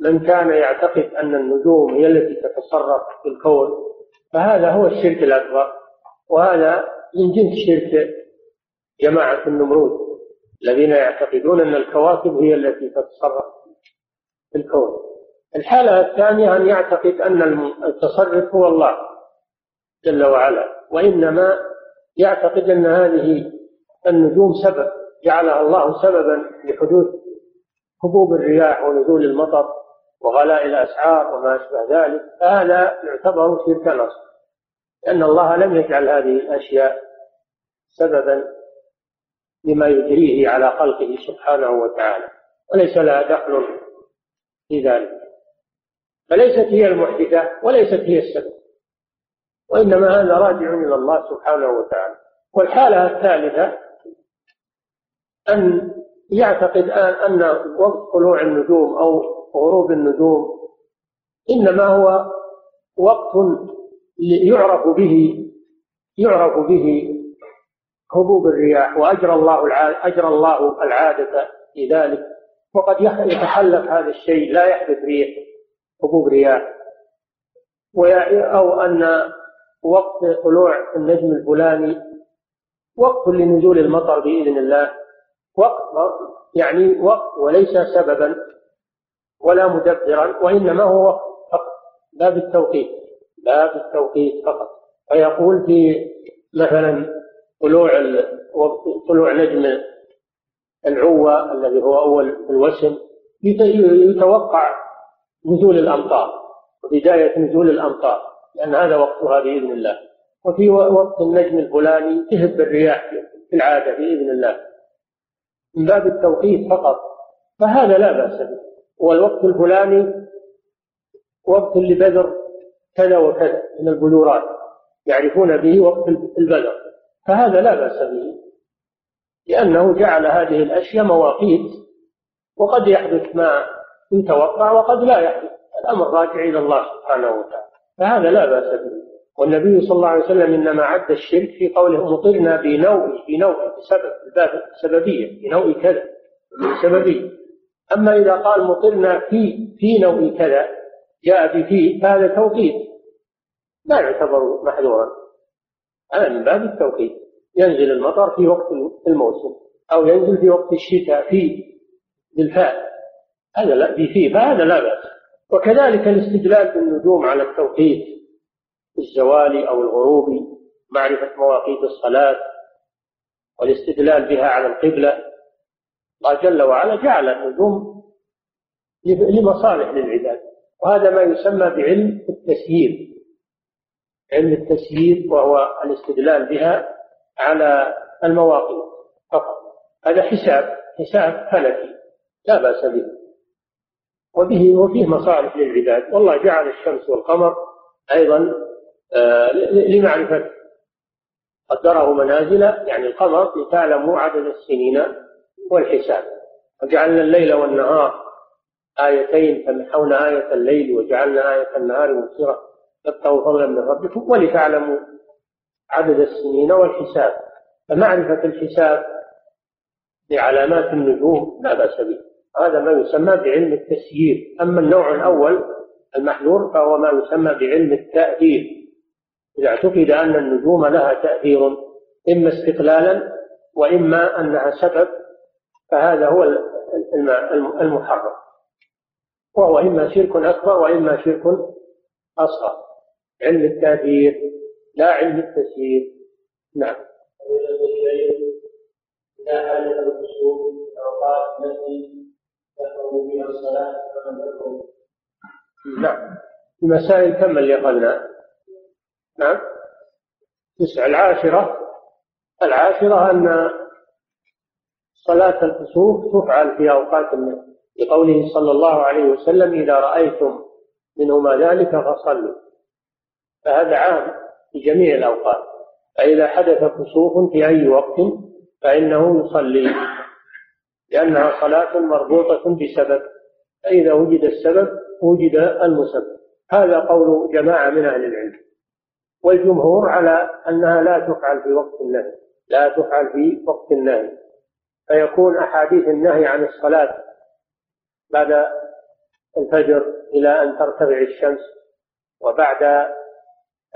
من كان يعتقد أن النجوم هي التي تتصرف في الكون فهذا هو الشرك الأكبر. وهذا من جنس شرك جماعة النمرود الذين يعتقدون أن الكواكب هي التي تتصرف في الكون. الحالة الثانية أن يعتقد أن التصرف هو الله جل وعلا وإنما يعتقد أن هذه النجوم سبب جعلها الله سببا لحدوث هبوب الرياح ونزول المطر. وغلاء الأسعار وما أشبه ذلك فهذا يعتبر شركا أصلا لأن الله لم يجعل هذه الأشياء سببا لما يجريه على خلقه سبحانه وتعالى وليس لها دخل في ذلك. فليست هي المحدثة وليست هي السبب وإنما هذا راجع إلى الله سبحانه وتعالى. والحالة الثالثة أن يعتقد أن وقت طلوع النجوم أو غروب النجوم إنما هو وقت يعرف به يعرف به هبوب الرياح وأجرى الله أجرى الله العادة في ذلك. وقد يتحلف هذا الشيء لا يحدث ريح هبوب رياح. أو أن وقت طلوع النجم الفلاني وقت لنزول المطر بإذن الله. وقت يعني وقت وليس سببا. ولا مدبرا وإنما هو فقط لا بالتوقيت لا بالتوقيت فقط. فيقول في مثلا طلوع طلوع نجم العوة الذي هو أول الوسم يتوقع نزول الأمطار وبداية نزول الأمطار لأن هذا وقتها بإذن الله. وفي وقت النجم الفلاني تهب الرياح في العادة بإذن الله. من باب التوقيت فقط فهذا لا بأس به. والوقت الفلاني وقت لبذر كذا وكذا من البلورات يعرفون به وقت البذر. فهذا لا بأس به لأنه جعل هذه الأشياء مواقيت وقد يحدث ما يتوقع وقد لا يحدث. الأمر راجع إلى الله سبحانه وتعالى. فهذا لا بأس به. والنبي صلى الله عليه وسلم إنما عد الشرك في قوله مطرنا بنوع بنوع بسبب الباب السببية بنوع كذا سببية أما إذا قال مطرنا في في نوع كذا جاء بفي فهذا توقيت. لا يعتبر محذورا. هذا من باب التوقيت. ينزل المطر في وقت الموسم أو ينزل في وقت الشتاء في بالفاء هذا لا بفي فهذا لا بأس. وكذلك الاستدلال بالنجوم على التوقيت الزوال أو الغروب معرفة مواقيت الصلاة والاستدلال بها على القبلة. الله جل وعلا جعل النجوم لمصالح للعباد. وهذا ما يسمى بعلم التسيير. علم التسيير وهو الاستدلال بها على المواقيت فقط. هذا حساب حساب فلكي لا بأس به. وبه وفيه مصالح للعباد. والله جعل الشمس والقمر أيضا آه، لمعرفة قدره منازل يعني القمر لتعلموا عدد السنين. والحساب. وجعلنا الليل والنهار آيتين فمحونا آية الليل وجعلنا آية النهار مبصرة. تبتغوا فضلا من ربكم ولتعلموا عدد السنين والحساب. فمعرفة الحساب بعلامات النجوم لا بأس به. هذا ما يسمى بعلم التسيير. أما النوع الأول المحذور فهو ما يسمى بعلم التأثير. إذا اعتقد أن النجوم لها تأثير إما استقلالا وإما أنها سبب فهذا هو المحرم. وهو إما شرك أكبر وإما شرك أصغر. علم التأثير لا علم التسيير. نعم. إذا حدث الخشوع أوقات التي تقوم بها الصلاة نعم. المسائل كم اللي أخذنا؟ نعم. تسع العاشرة. العاشرة أن صلاة الكسوف تفعل في أوقات النهي لقوله صلى الله عليه وسلم إذا رأيتم منهما ذلك فصلوا. فهذا عام في جميع الأوقات. فإذا حدث كسوف في أي وقت فإنه يصلي لأنها صلاة مربوطة بسبب. فإذا وجد السبب وجد المسبب. هذا قول جماعة من أهل العلم. والجمهور على أنها لا تفعل في وقت النهي. لا تفعل في وقت النهي. فيكون أحاديث النهي عن الصلاة بعد الفجر إلى أن ترتفع الشمس وبعد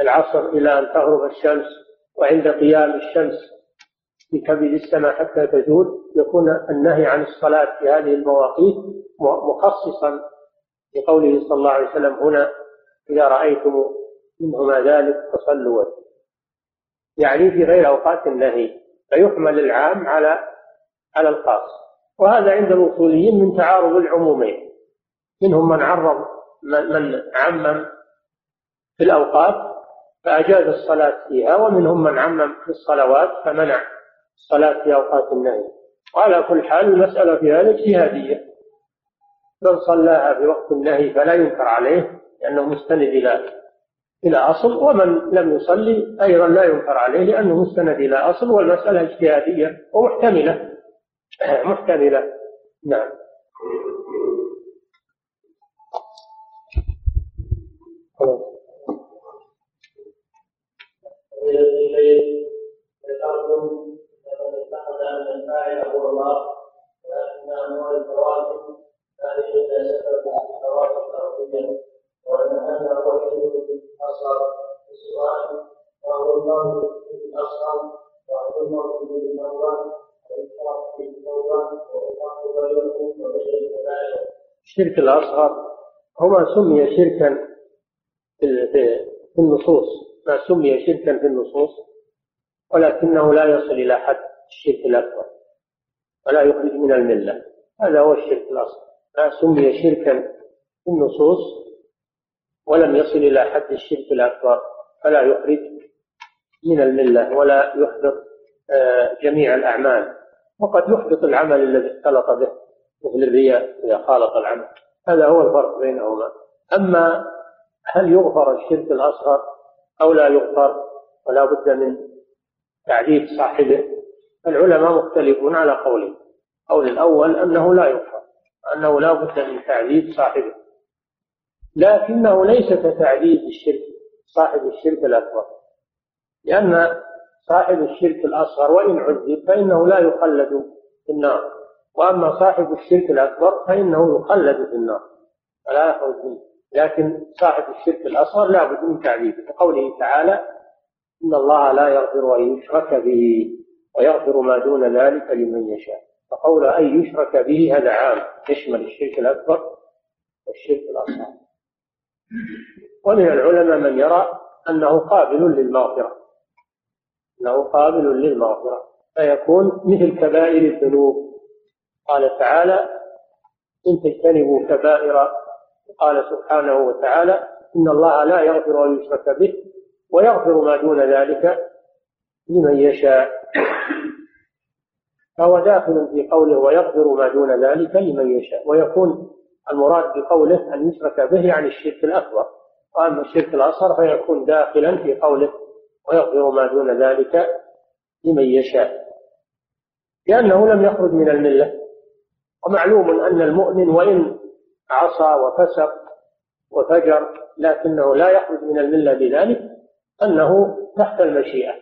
العصر إلى أن تغرب الشمس وعند قيام الشمس في كبد السماء حتى تزول يكون النهي عن الصلاة في هذه المواقيت مخصصا لقوله صلى الله عليه وسلم هنا إذا رأيتم منهما ذلك فصلوا يعني في غير أوقات النهي فيحمل العام على على الخاص وهذا عند الأصوليين من تعارض العمومين. منهم من عرض من عمم في الأوقات فأجاز الصلاة فيها ومنهم من عمم في الصلوات فمنع الصلاة في أوقات النهي. وعلى كل حال المسألة في هذا اجتهادية من صلاها في وقت النهي فلا ينكر عليه لأنه مستند إلى إلى أصل ومن لم يصلي أيضا لا ينكر عليه لأنه مستند إلى أصل والمسألة اجتهادية ومحتملة. محتملة نعم. الشرك الأصغر هو ما سمي شركا في النصوص. ما سمي شركا في النصوص ولكنه لا يصل إلى حد الشرك الأكبر ولا يخرج من الملة. هذا هو الشرك الأصغر. ما سمي شركا في النصوص ولم يصل إلى حد الشرك الأكبر فلا يخرج من الملة ولا يحبط آه، جميع الأعمال. وقد يحبط العمل الذي اختلط به. مثل الرياء إذا خالط العمل. هذا هو الفرق بينهما. أما هل يغفر الشرك الأصغر أو لا يغفر ولا بد من تعذيب صاحبه؟ العلماء مختلفون على قوله قول الأول أنه لا يغفر أنه لا بد من تعذيب صاحبه. لكنه ليس كتعذيب الشرك صاحب الشرك الأكبر. لأن صاحب الشرك الأصغر وإن عذب فإنه لا يخلد في النار. وأما صاحب الشرك الأكبر فإنه يخلد في النار فلا يخرج منه. لكن صاحب الشرك الأصغر لا بد من تعذيبه. كقوله تعالى إن الله لا يغفر أن يشرك به ويغفر ما دون ذلك لمن يشاء. فقول أن يشرك به هذا عام يشمل الشرك الأكبر والشرك الأصغر. ومن العلماء من يرى أنه قابل للمغفرة. أنه قابل للمغفرة. فيكون مثل كبائر الذنوب. قال تعالى إن تجتنبوا كبائر قال سبحانه وتعالى إن الله لا يغفر أن يشرك به ويغفر ما دون ذلك لمن يشاء. فهو داخل في قوله ويغفر ما دون ذلك لمن يشاء. ويكون المراد بقوله أن يشرك به يعني الشرك الأكبر. وأما الشرك الأصغر فيكون داخلا في قوله ويغفر ما دون ذلك لمن يشاء. لأنه لم يخرج من الملة. ومعلوم أن المؤمن وإن عصى وفسق وفجر لكنه لا يخرج من الملة بذلك أنه تحت المشيئة.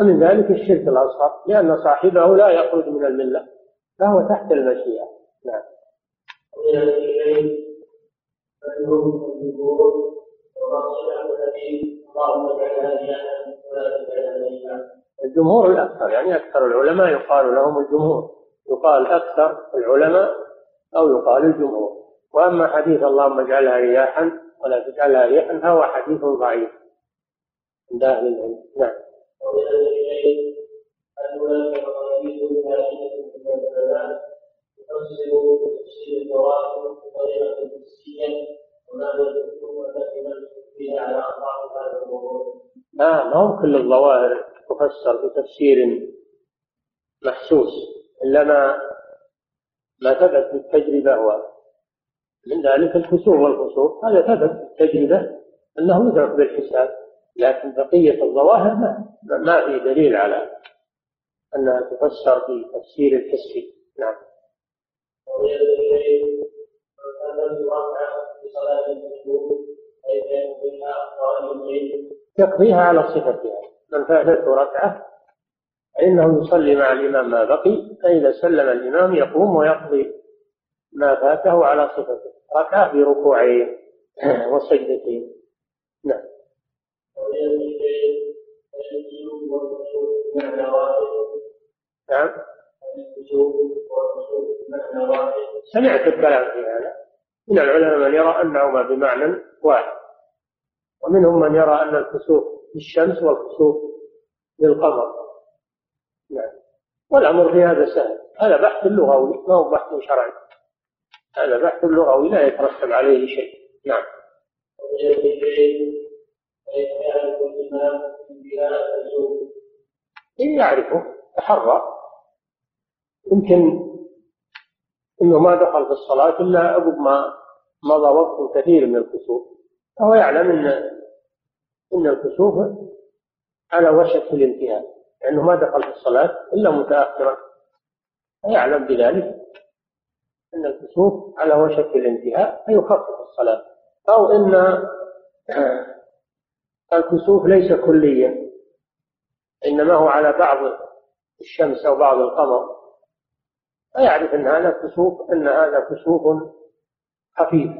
ومن ذلك الشرك الأصغر لأن صاحبه لا يخرج من الملة فهو تحت المشيئة. نعم. الجمهور الأكثر يعني أكثر العلماء يقال لهم الجمهور. يقال أكثر العلماء أو يقال الجمهور. وأما حديث اللهم اجعلها رياحا ولا تجعلها ريحا فهو حديث ضعيف عند أهل العلم. نعم. لا ما هو كل الظواهر تفسر بتفسير محسوس. إلا ما ما ثبت بالتجربة ومن ذلك الكسوف والخسوف هذا ثبت بالتجربة أنه يدرك بالحساب. لكن بقية الظواهر ما ما في دليل على أنها تفسر بتفسير الحسي نعم. يقضيها على صفتها. من فاتته ركعة فإنه يصلي مع الإمام ما بقي فإذا سلم الإمام يقوم ويقضي ما فاته على صفته. ركعة بركوعين وسجدتين. نعم. نعم. سمعت الكلام في هذا. من العلماء من يرى أنهما بمعنى واحد. ومنهم من يرى أن الكسوف للشمس والكسوف للقمر نعم. والأمر في هذا سهل. هذا بحث لغوي ما هو بحث شرعي. هذا بحث لغوي لا يترتب عليه شيء. نعم. يعرفه تحرى يمكن إنه ما دخل في الصلاة إلا عقب ما مضى وقت كثير من الكسوف. فهو يعلم ان إن الكسوف على وشك الانتهاء لأنه ما دخل في الصلاة إلا متأخرا. فيعلم بذلك أن الكسوف على وشك الانتهاء فيخفف الصلاة. أو إن الكسوف ليس كليا إنما هو على بعض الشمس أو بعض القمر. فيعرف إن هذا كسوف إن هذا كسوف خفيف.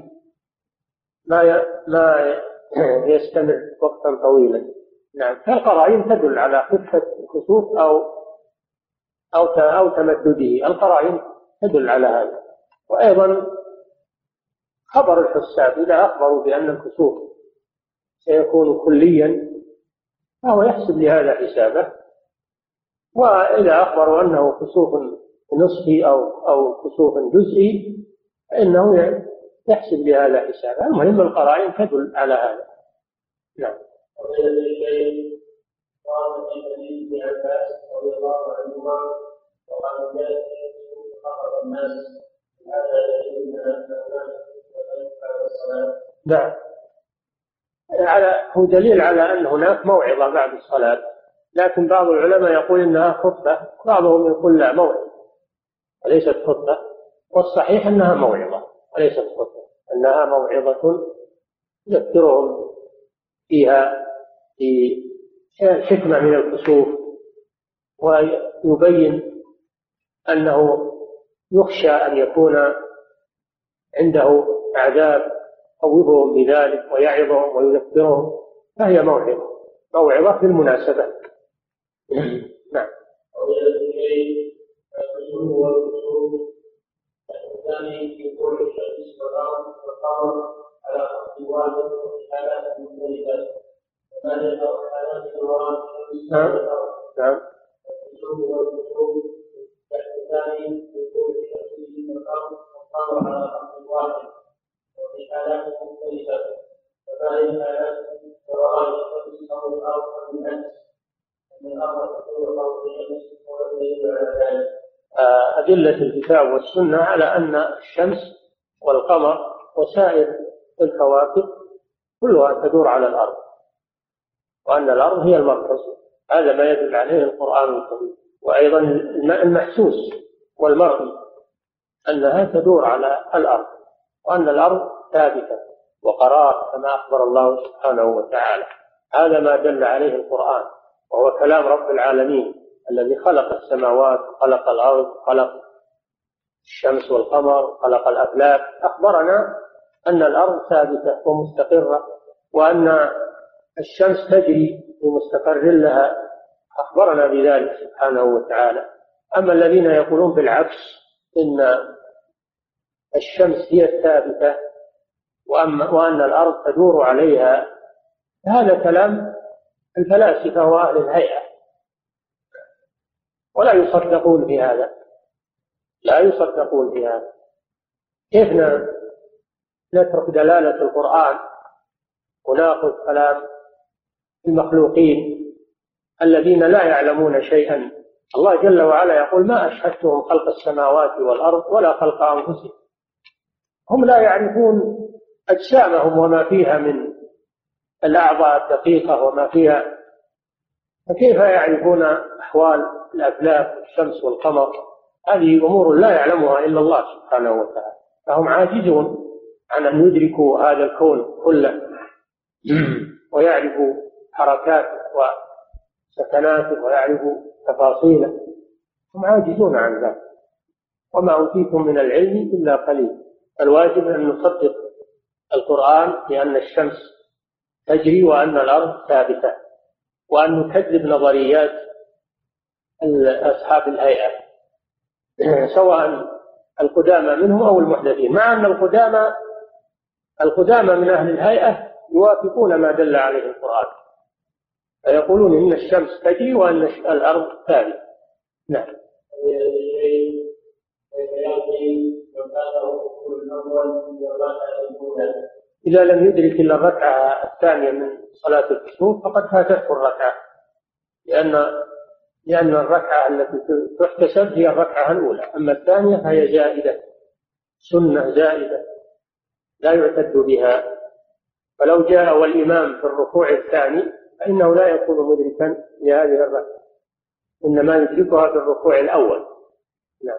ما ما يستمر وقتا طويلا. نعم. فالقرائن تدل على خفة الكسوف أو أو أو تمدده؟ القرائن تدل على هذا. وأيضا خبر الحساب إذا أخبروا بأن الكسوف سيكون كليا فهو يحسب لهذا حسابه. وإذا أخبروا أنه كسوف نصفي أو أو كسوف جزئي فإنه يحسب بهذا حسابا المهم القرائن تدل على هذا. نعم. قال في عباس رضي الله عنهما الناس هذا نعم على هو دليل على أن هناك موعظة بعد الصلاة لكن بعض العلماء يقول إنها خطبة بعضهم يقول لا موعظة. وليست خطبة. والصحيح أنها موعظة وليست خطبة. أنها موعظة يذكرهم. فيها في الحكمة من الكسوف ويبين أنه يخشى أن يكون عنده عذاب يخوفهم بذلك ويعظهم ويذكرهم فهي موعظة موعظة في المناسبة. نعم. الثاني في كل الشمس على خط واحد وفي حالات مختلفة نعم نعم وفي حالات مختلفة أو الأرض أن الأرض فوق الشمس على ذلك أدلة الكتاب والسنة على أن الشمس والقمر وسائر الكواكب كلها تدور على الأرض. وأن الأرض هي المركز. هذا ما يدل عليه القرآن الكريم. وأيضا المحسوس والمرئي أنها تدور على الأرض. وأن الأرض ثابتة وقرار كما أخبر الله سبحانه وتعالى. هذا ما دل عليه القرآن. وهو كلام رب العالمين الذي خلق السماوات خلق الأرض خلق الشمس والقمر خلق الأفلاك. أخبرنا أن الأرض ثابتة ومستقرة وأن الشمس تجري في مستقر لها. أخبرنا بذلك سبحانه وتعالى. أما الذين يقولون بالعكس إن الشمس هي الثابتة وأما وأن الأرض تدور عليها هذا كلام الفلاسفة وأهل الهيئة. ولا يصدقون بهذا لا يصدقون بهذا كيف نترك دلالة القرآن ونأخذ كلام المخلوقين الذين لا يعلمون شيئا. الله جل وعلا يقول ما أشهدتهم خلق السماوات والأرض ولا خلق أنفسهم. هم لا يعرفون أجسامهم وما فيها من الأعضاء الدقيقة وما فيها. فكيف يعرفون أحوال الأفلاك والشمس والقمر؟ هذه أمور لا يعلمها إلا الله سبحانه وتعالى. فهم عاجزون. عن أن يدركوا هذا الكون كله. ويعرفوا حركاته وسكناته ويعرف تفاصيله. هم عاجزون عن ذلك. وما أوتيتم من العلم إلا قليل. الواجب أن نصدق القرآن بأن الشمس تجري وأن الأرض ثابتة. وأن نكذب نظريات أصحاب الهيئة. سواء القدامى منهم أو المحدثين. مع أن القدامى القدامى من أهل الهيئة يوافقون ما دل عليه القرآن. فيقولون إن الشمس تجري وأن الأرض ثابتة نعم. إذا لم يدرك إلا الركعة الثانية من صلاة الكسوف فقد فاتته الركعة. لأن لأن الركعة التي تحتسب هي الركعة الأولى. أما الثانية فهي زائدة. سنة زائدة. لا يعتد بها. فلو جاء والإمام في الركوع الثاني فإنه لا يكون مدركا لهذه الركعة إنما يدركها في الركوع الأول. نعم.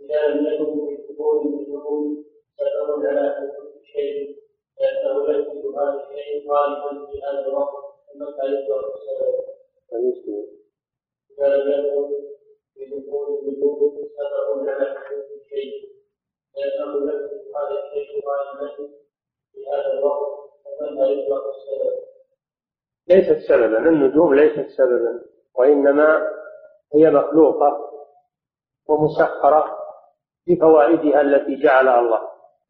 إذا لم يكن في قبول النجوم سترون على كل شيء ليست سببا النجوم ليست سببا وإنما هي مخلوقة ومسخرة بفوائدها التي جعلها الله.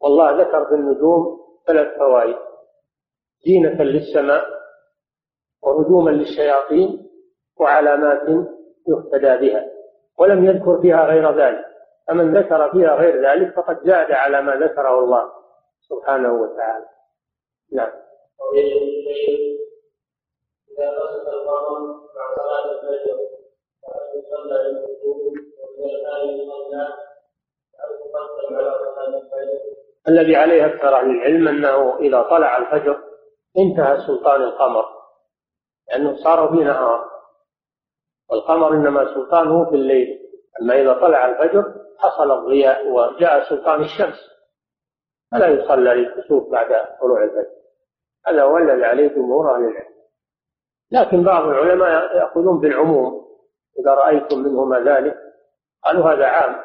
والله ذكر في النجوم ثلاث فوائد زينة للسماء وهجوما للشياطين وعلامات يهتدى بها ولم يذكر فيها غير ذلك. فمن ذكر فيها غير ذلك فقد زاد على ما ذكره الله سبحانه وتعالى. نعم. إذا الفجر يصلى الفجر؟ الذي عليه أكثر أهل العلم أنه إذا طلع الفجر انتهى سلطان القمر. لأنه صار في نهار. والقمر إنما سلطانه في الليل. أما إذا طلع الفجر حصل الضياء وجاء سلطان الشمس. فلا يصلى للكسوف بعد طلوع الفجر. هذا هو الذي عليه جمهور أهل العلم لكن بعض العلماء يأخذون بالعموم إذا رأيتم منهما ذلك قالوا هذا عام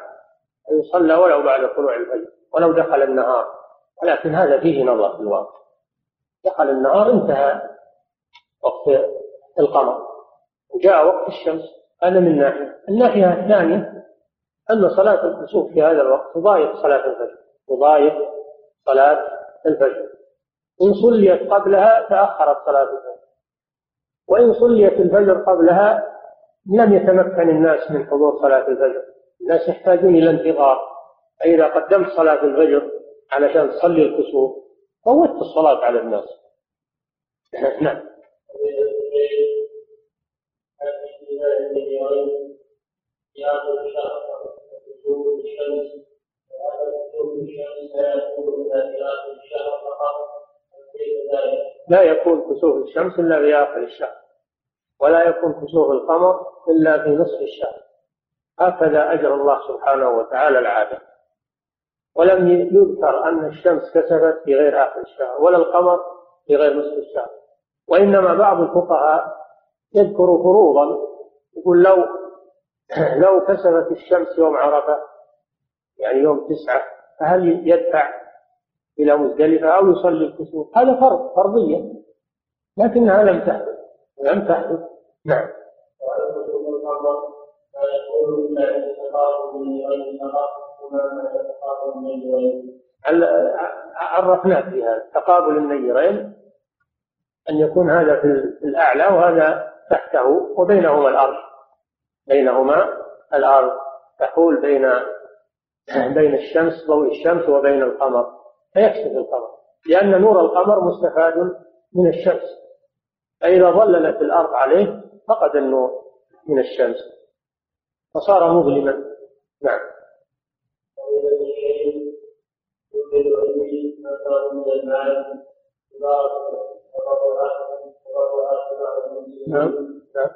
يصلى ولو بعد طلوع الفجر ولو دخل النهار. ولكن هذا فيه نظر في الواقع. دخل النهار انتهى وقت القمر. وجاء وقت الشمس. هذا من ناحية. الناحية الثانية أن صلاة الكسوف في هذا الوقت تضايق صلاة الفجر. تضايق صلاة الفجر. إن صليت قبلها تأخرت صلاة الفجر. وإن صليت الفجر قبلها لم يتمكن الناس من حضور صلاة الفجر. الناس يحتاجون إلى انتظار. فإذا قدمت صلاة الفجر علشان تصلي الكسوف فوتت الصلاة على الناس. نعم. لا يكون كسوف الشمس إلا في آخر الشهر ولا يكون كسوف القمر إلا في نصف الشهر. هكذا أجرى الله سبحانه وتعالى العادة. ولم يذكر أن الشمس كسفت في غير آخر الشهر ولا القمر في غير نصف الشهر. وإنما بعض الفقهاء يذكر فروضا يقول لو لو كسفت الشمس يوم عرفة يعني يوم تسعة فهل يدفع إلى مزدلفة أو يصلي الكسوف هذا فرض فرضية. لكنها لم تحدث لم تحدث. نعم. عرفنا في هذا تقابل النيرين أن يكون هذا في الأعلى وهذا تحته وبينهما الأرض. بينهما الأرض تحول بين بين الشمس ضوء الشمس وبين القمر. فيكشف القمر. لأن نور القمر مستفاد من الشمس. فإذا ظللت الأرض عليه فقد النور من الشمس. فصار مظلما. نعم. نعم. نعم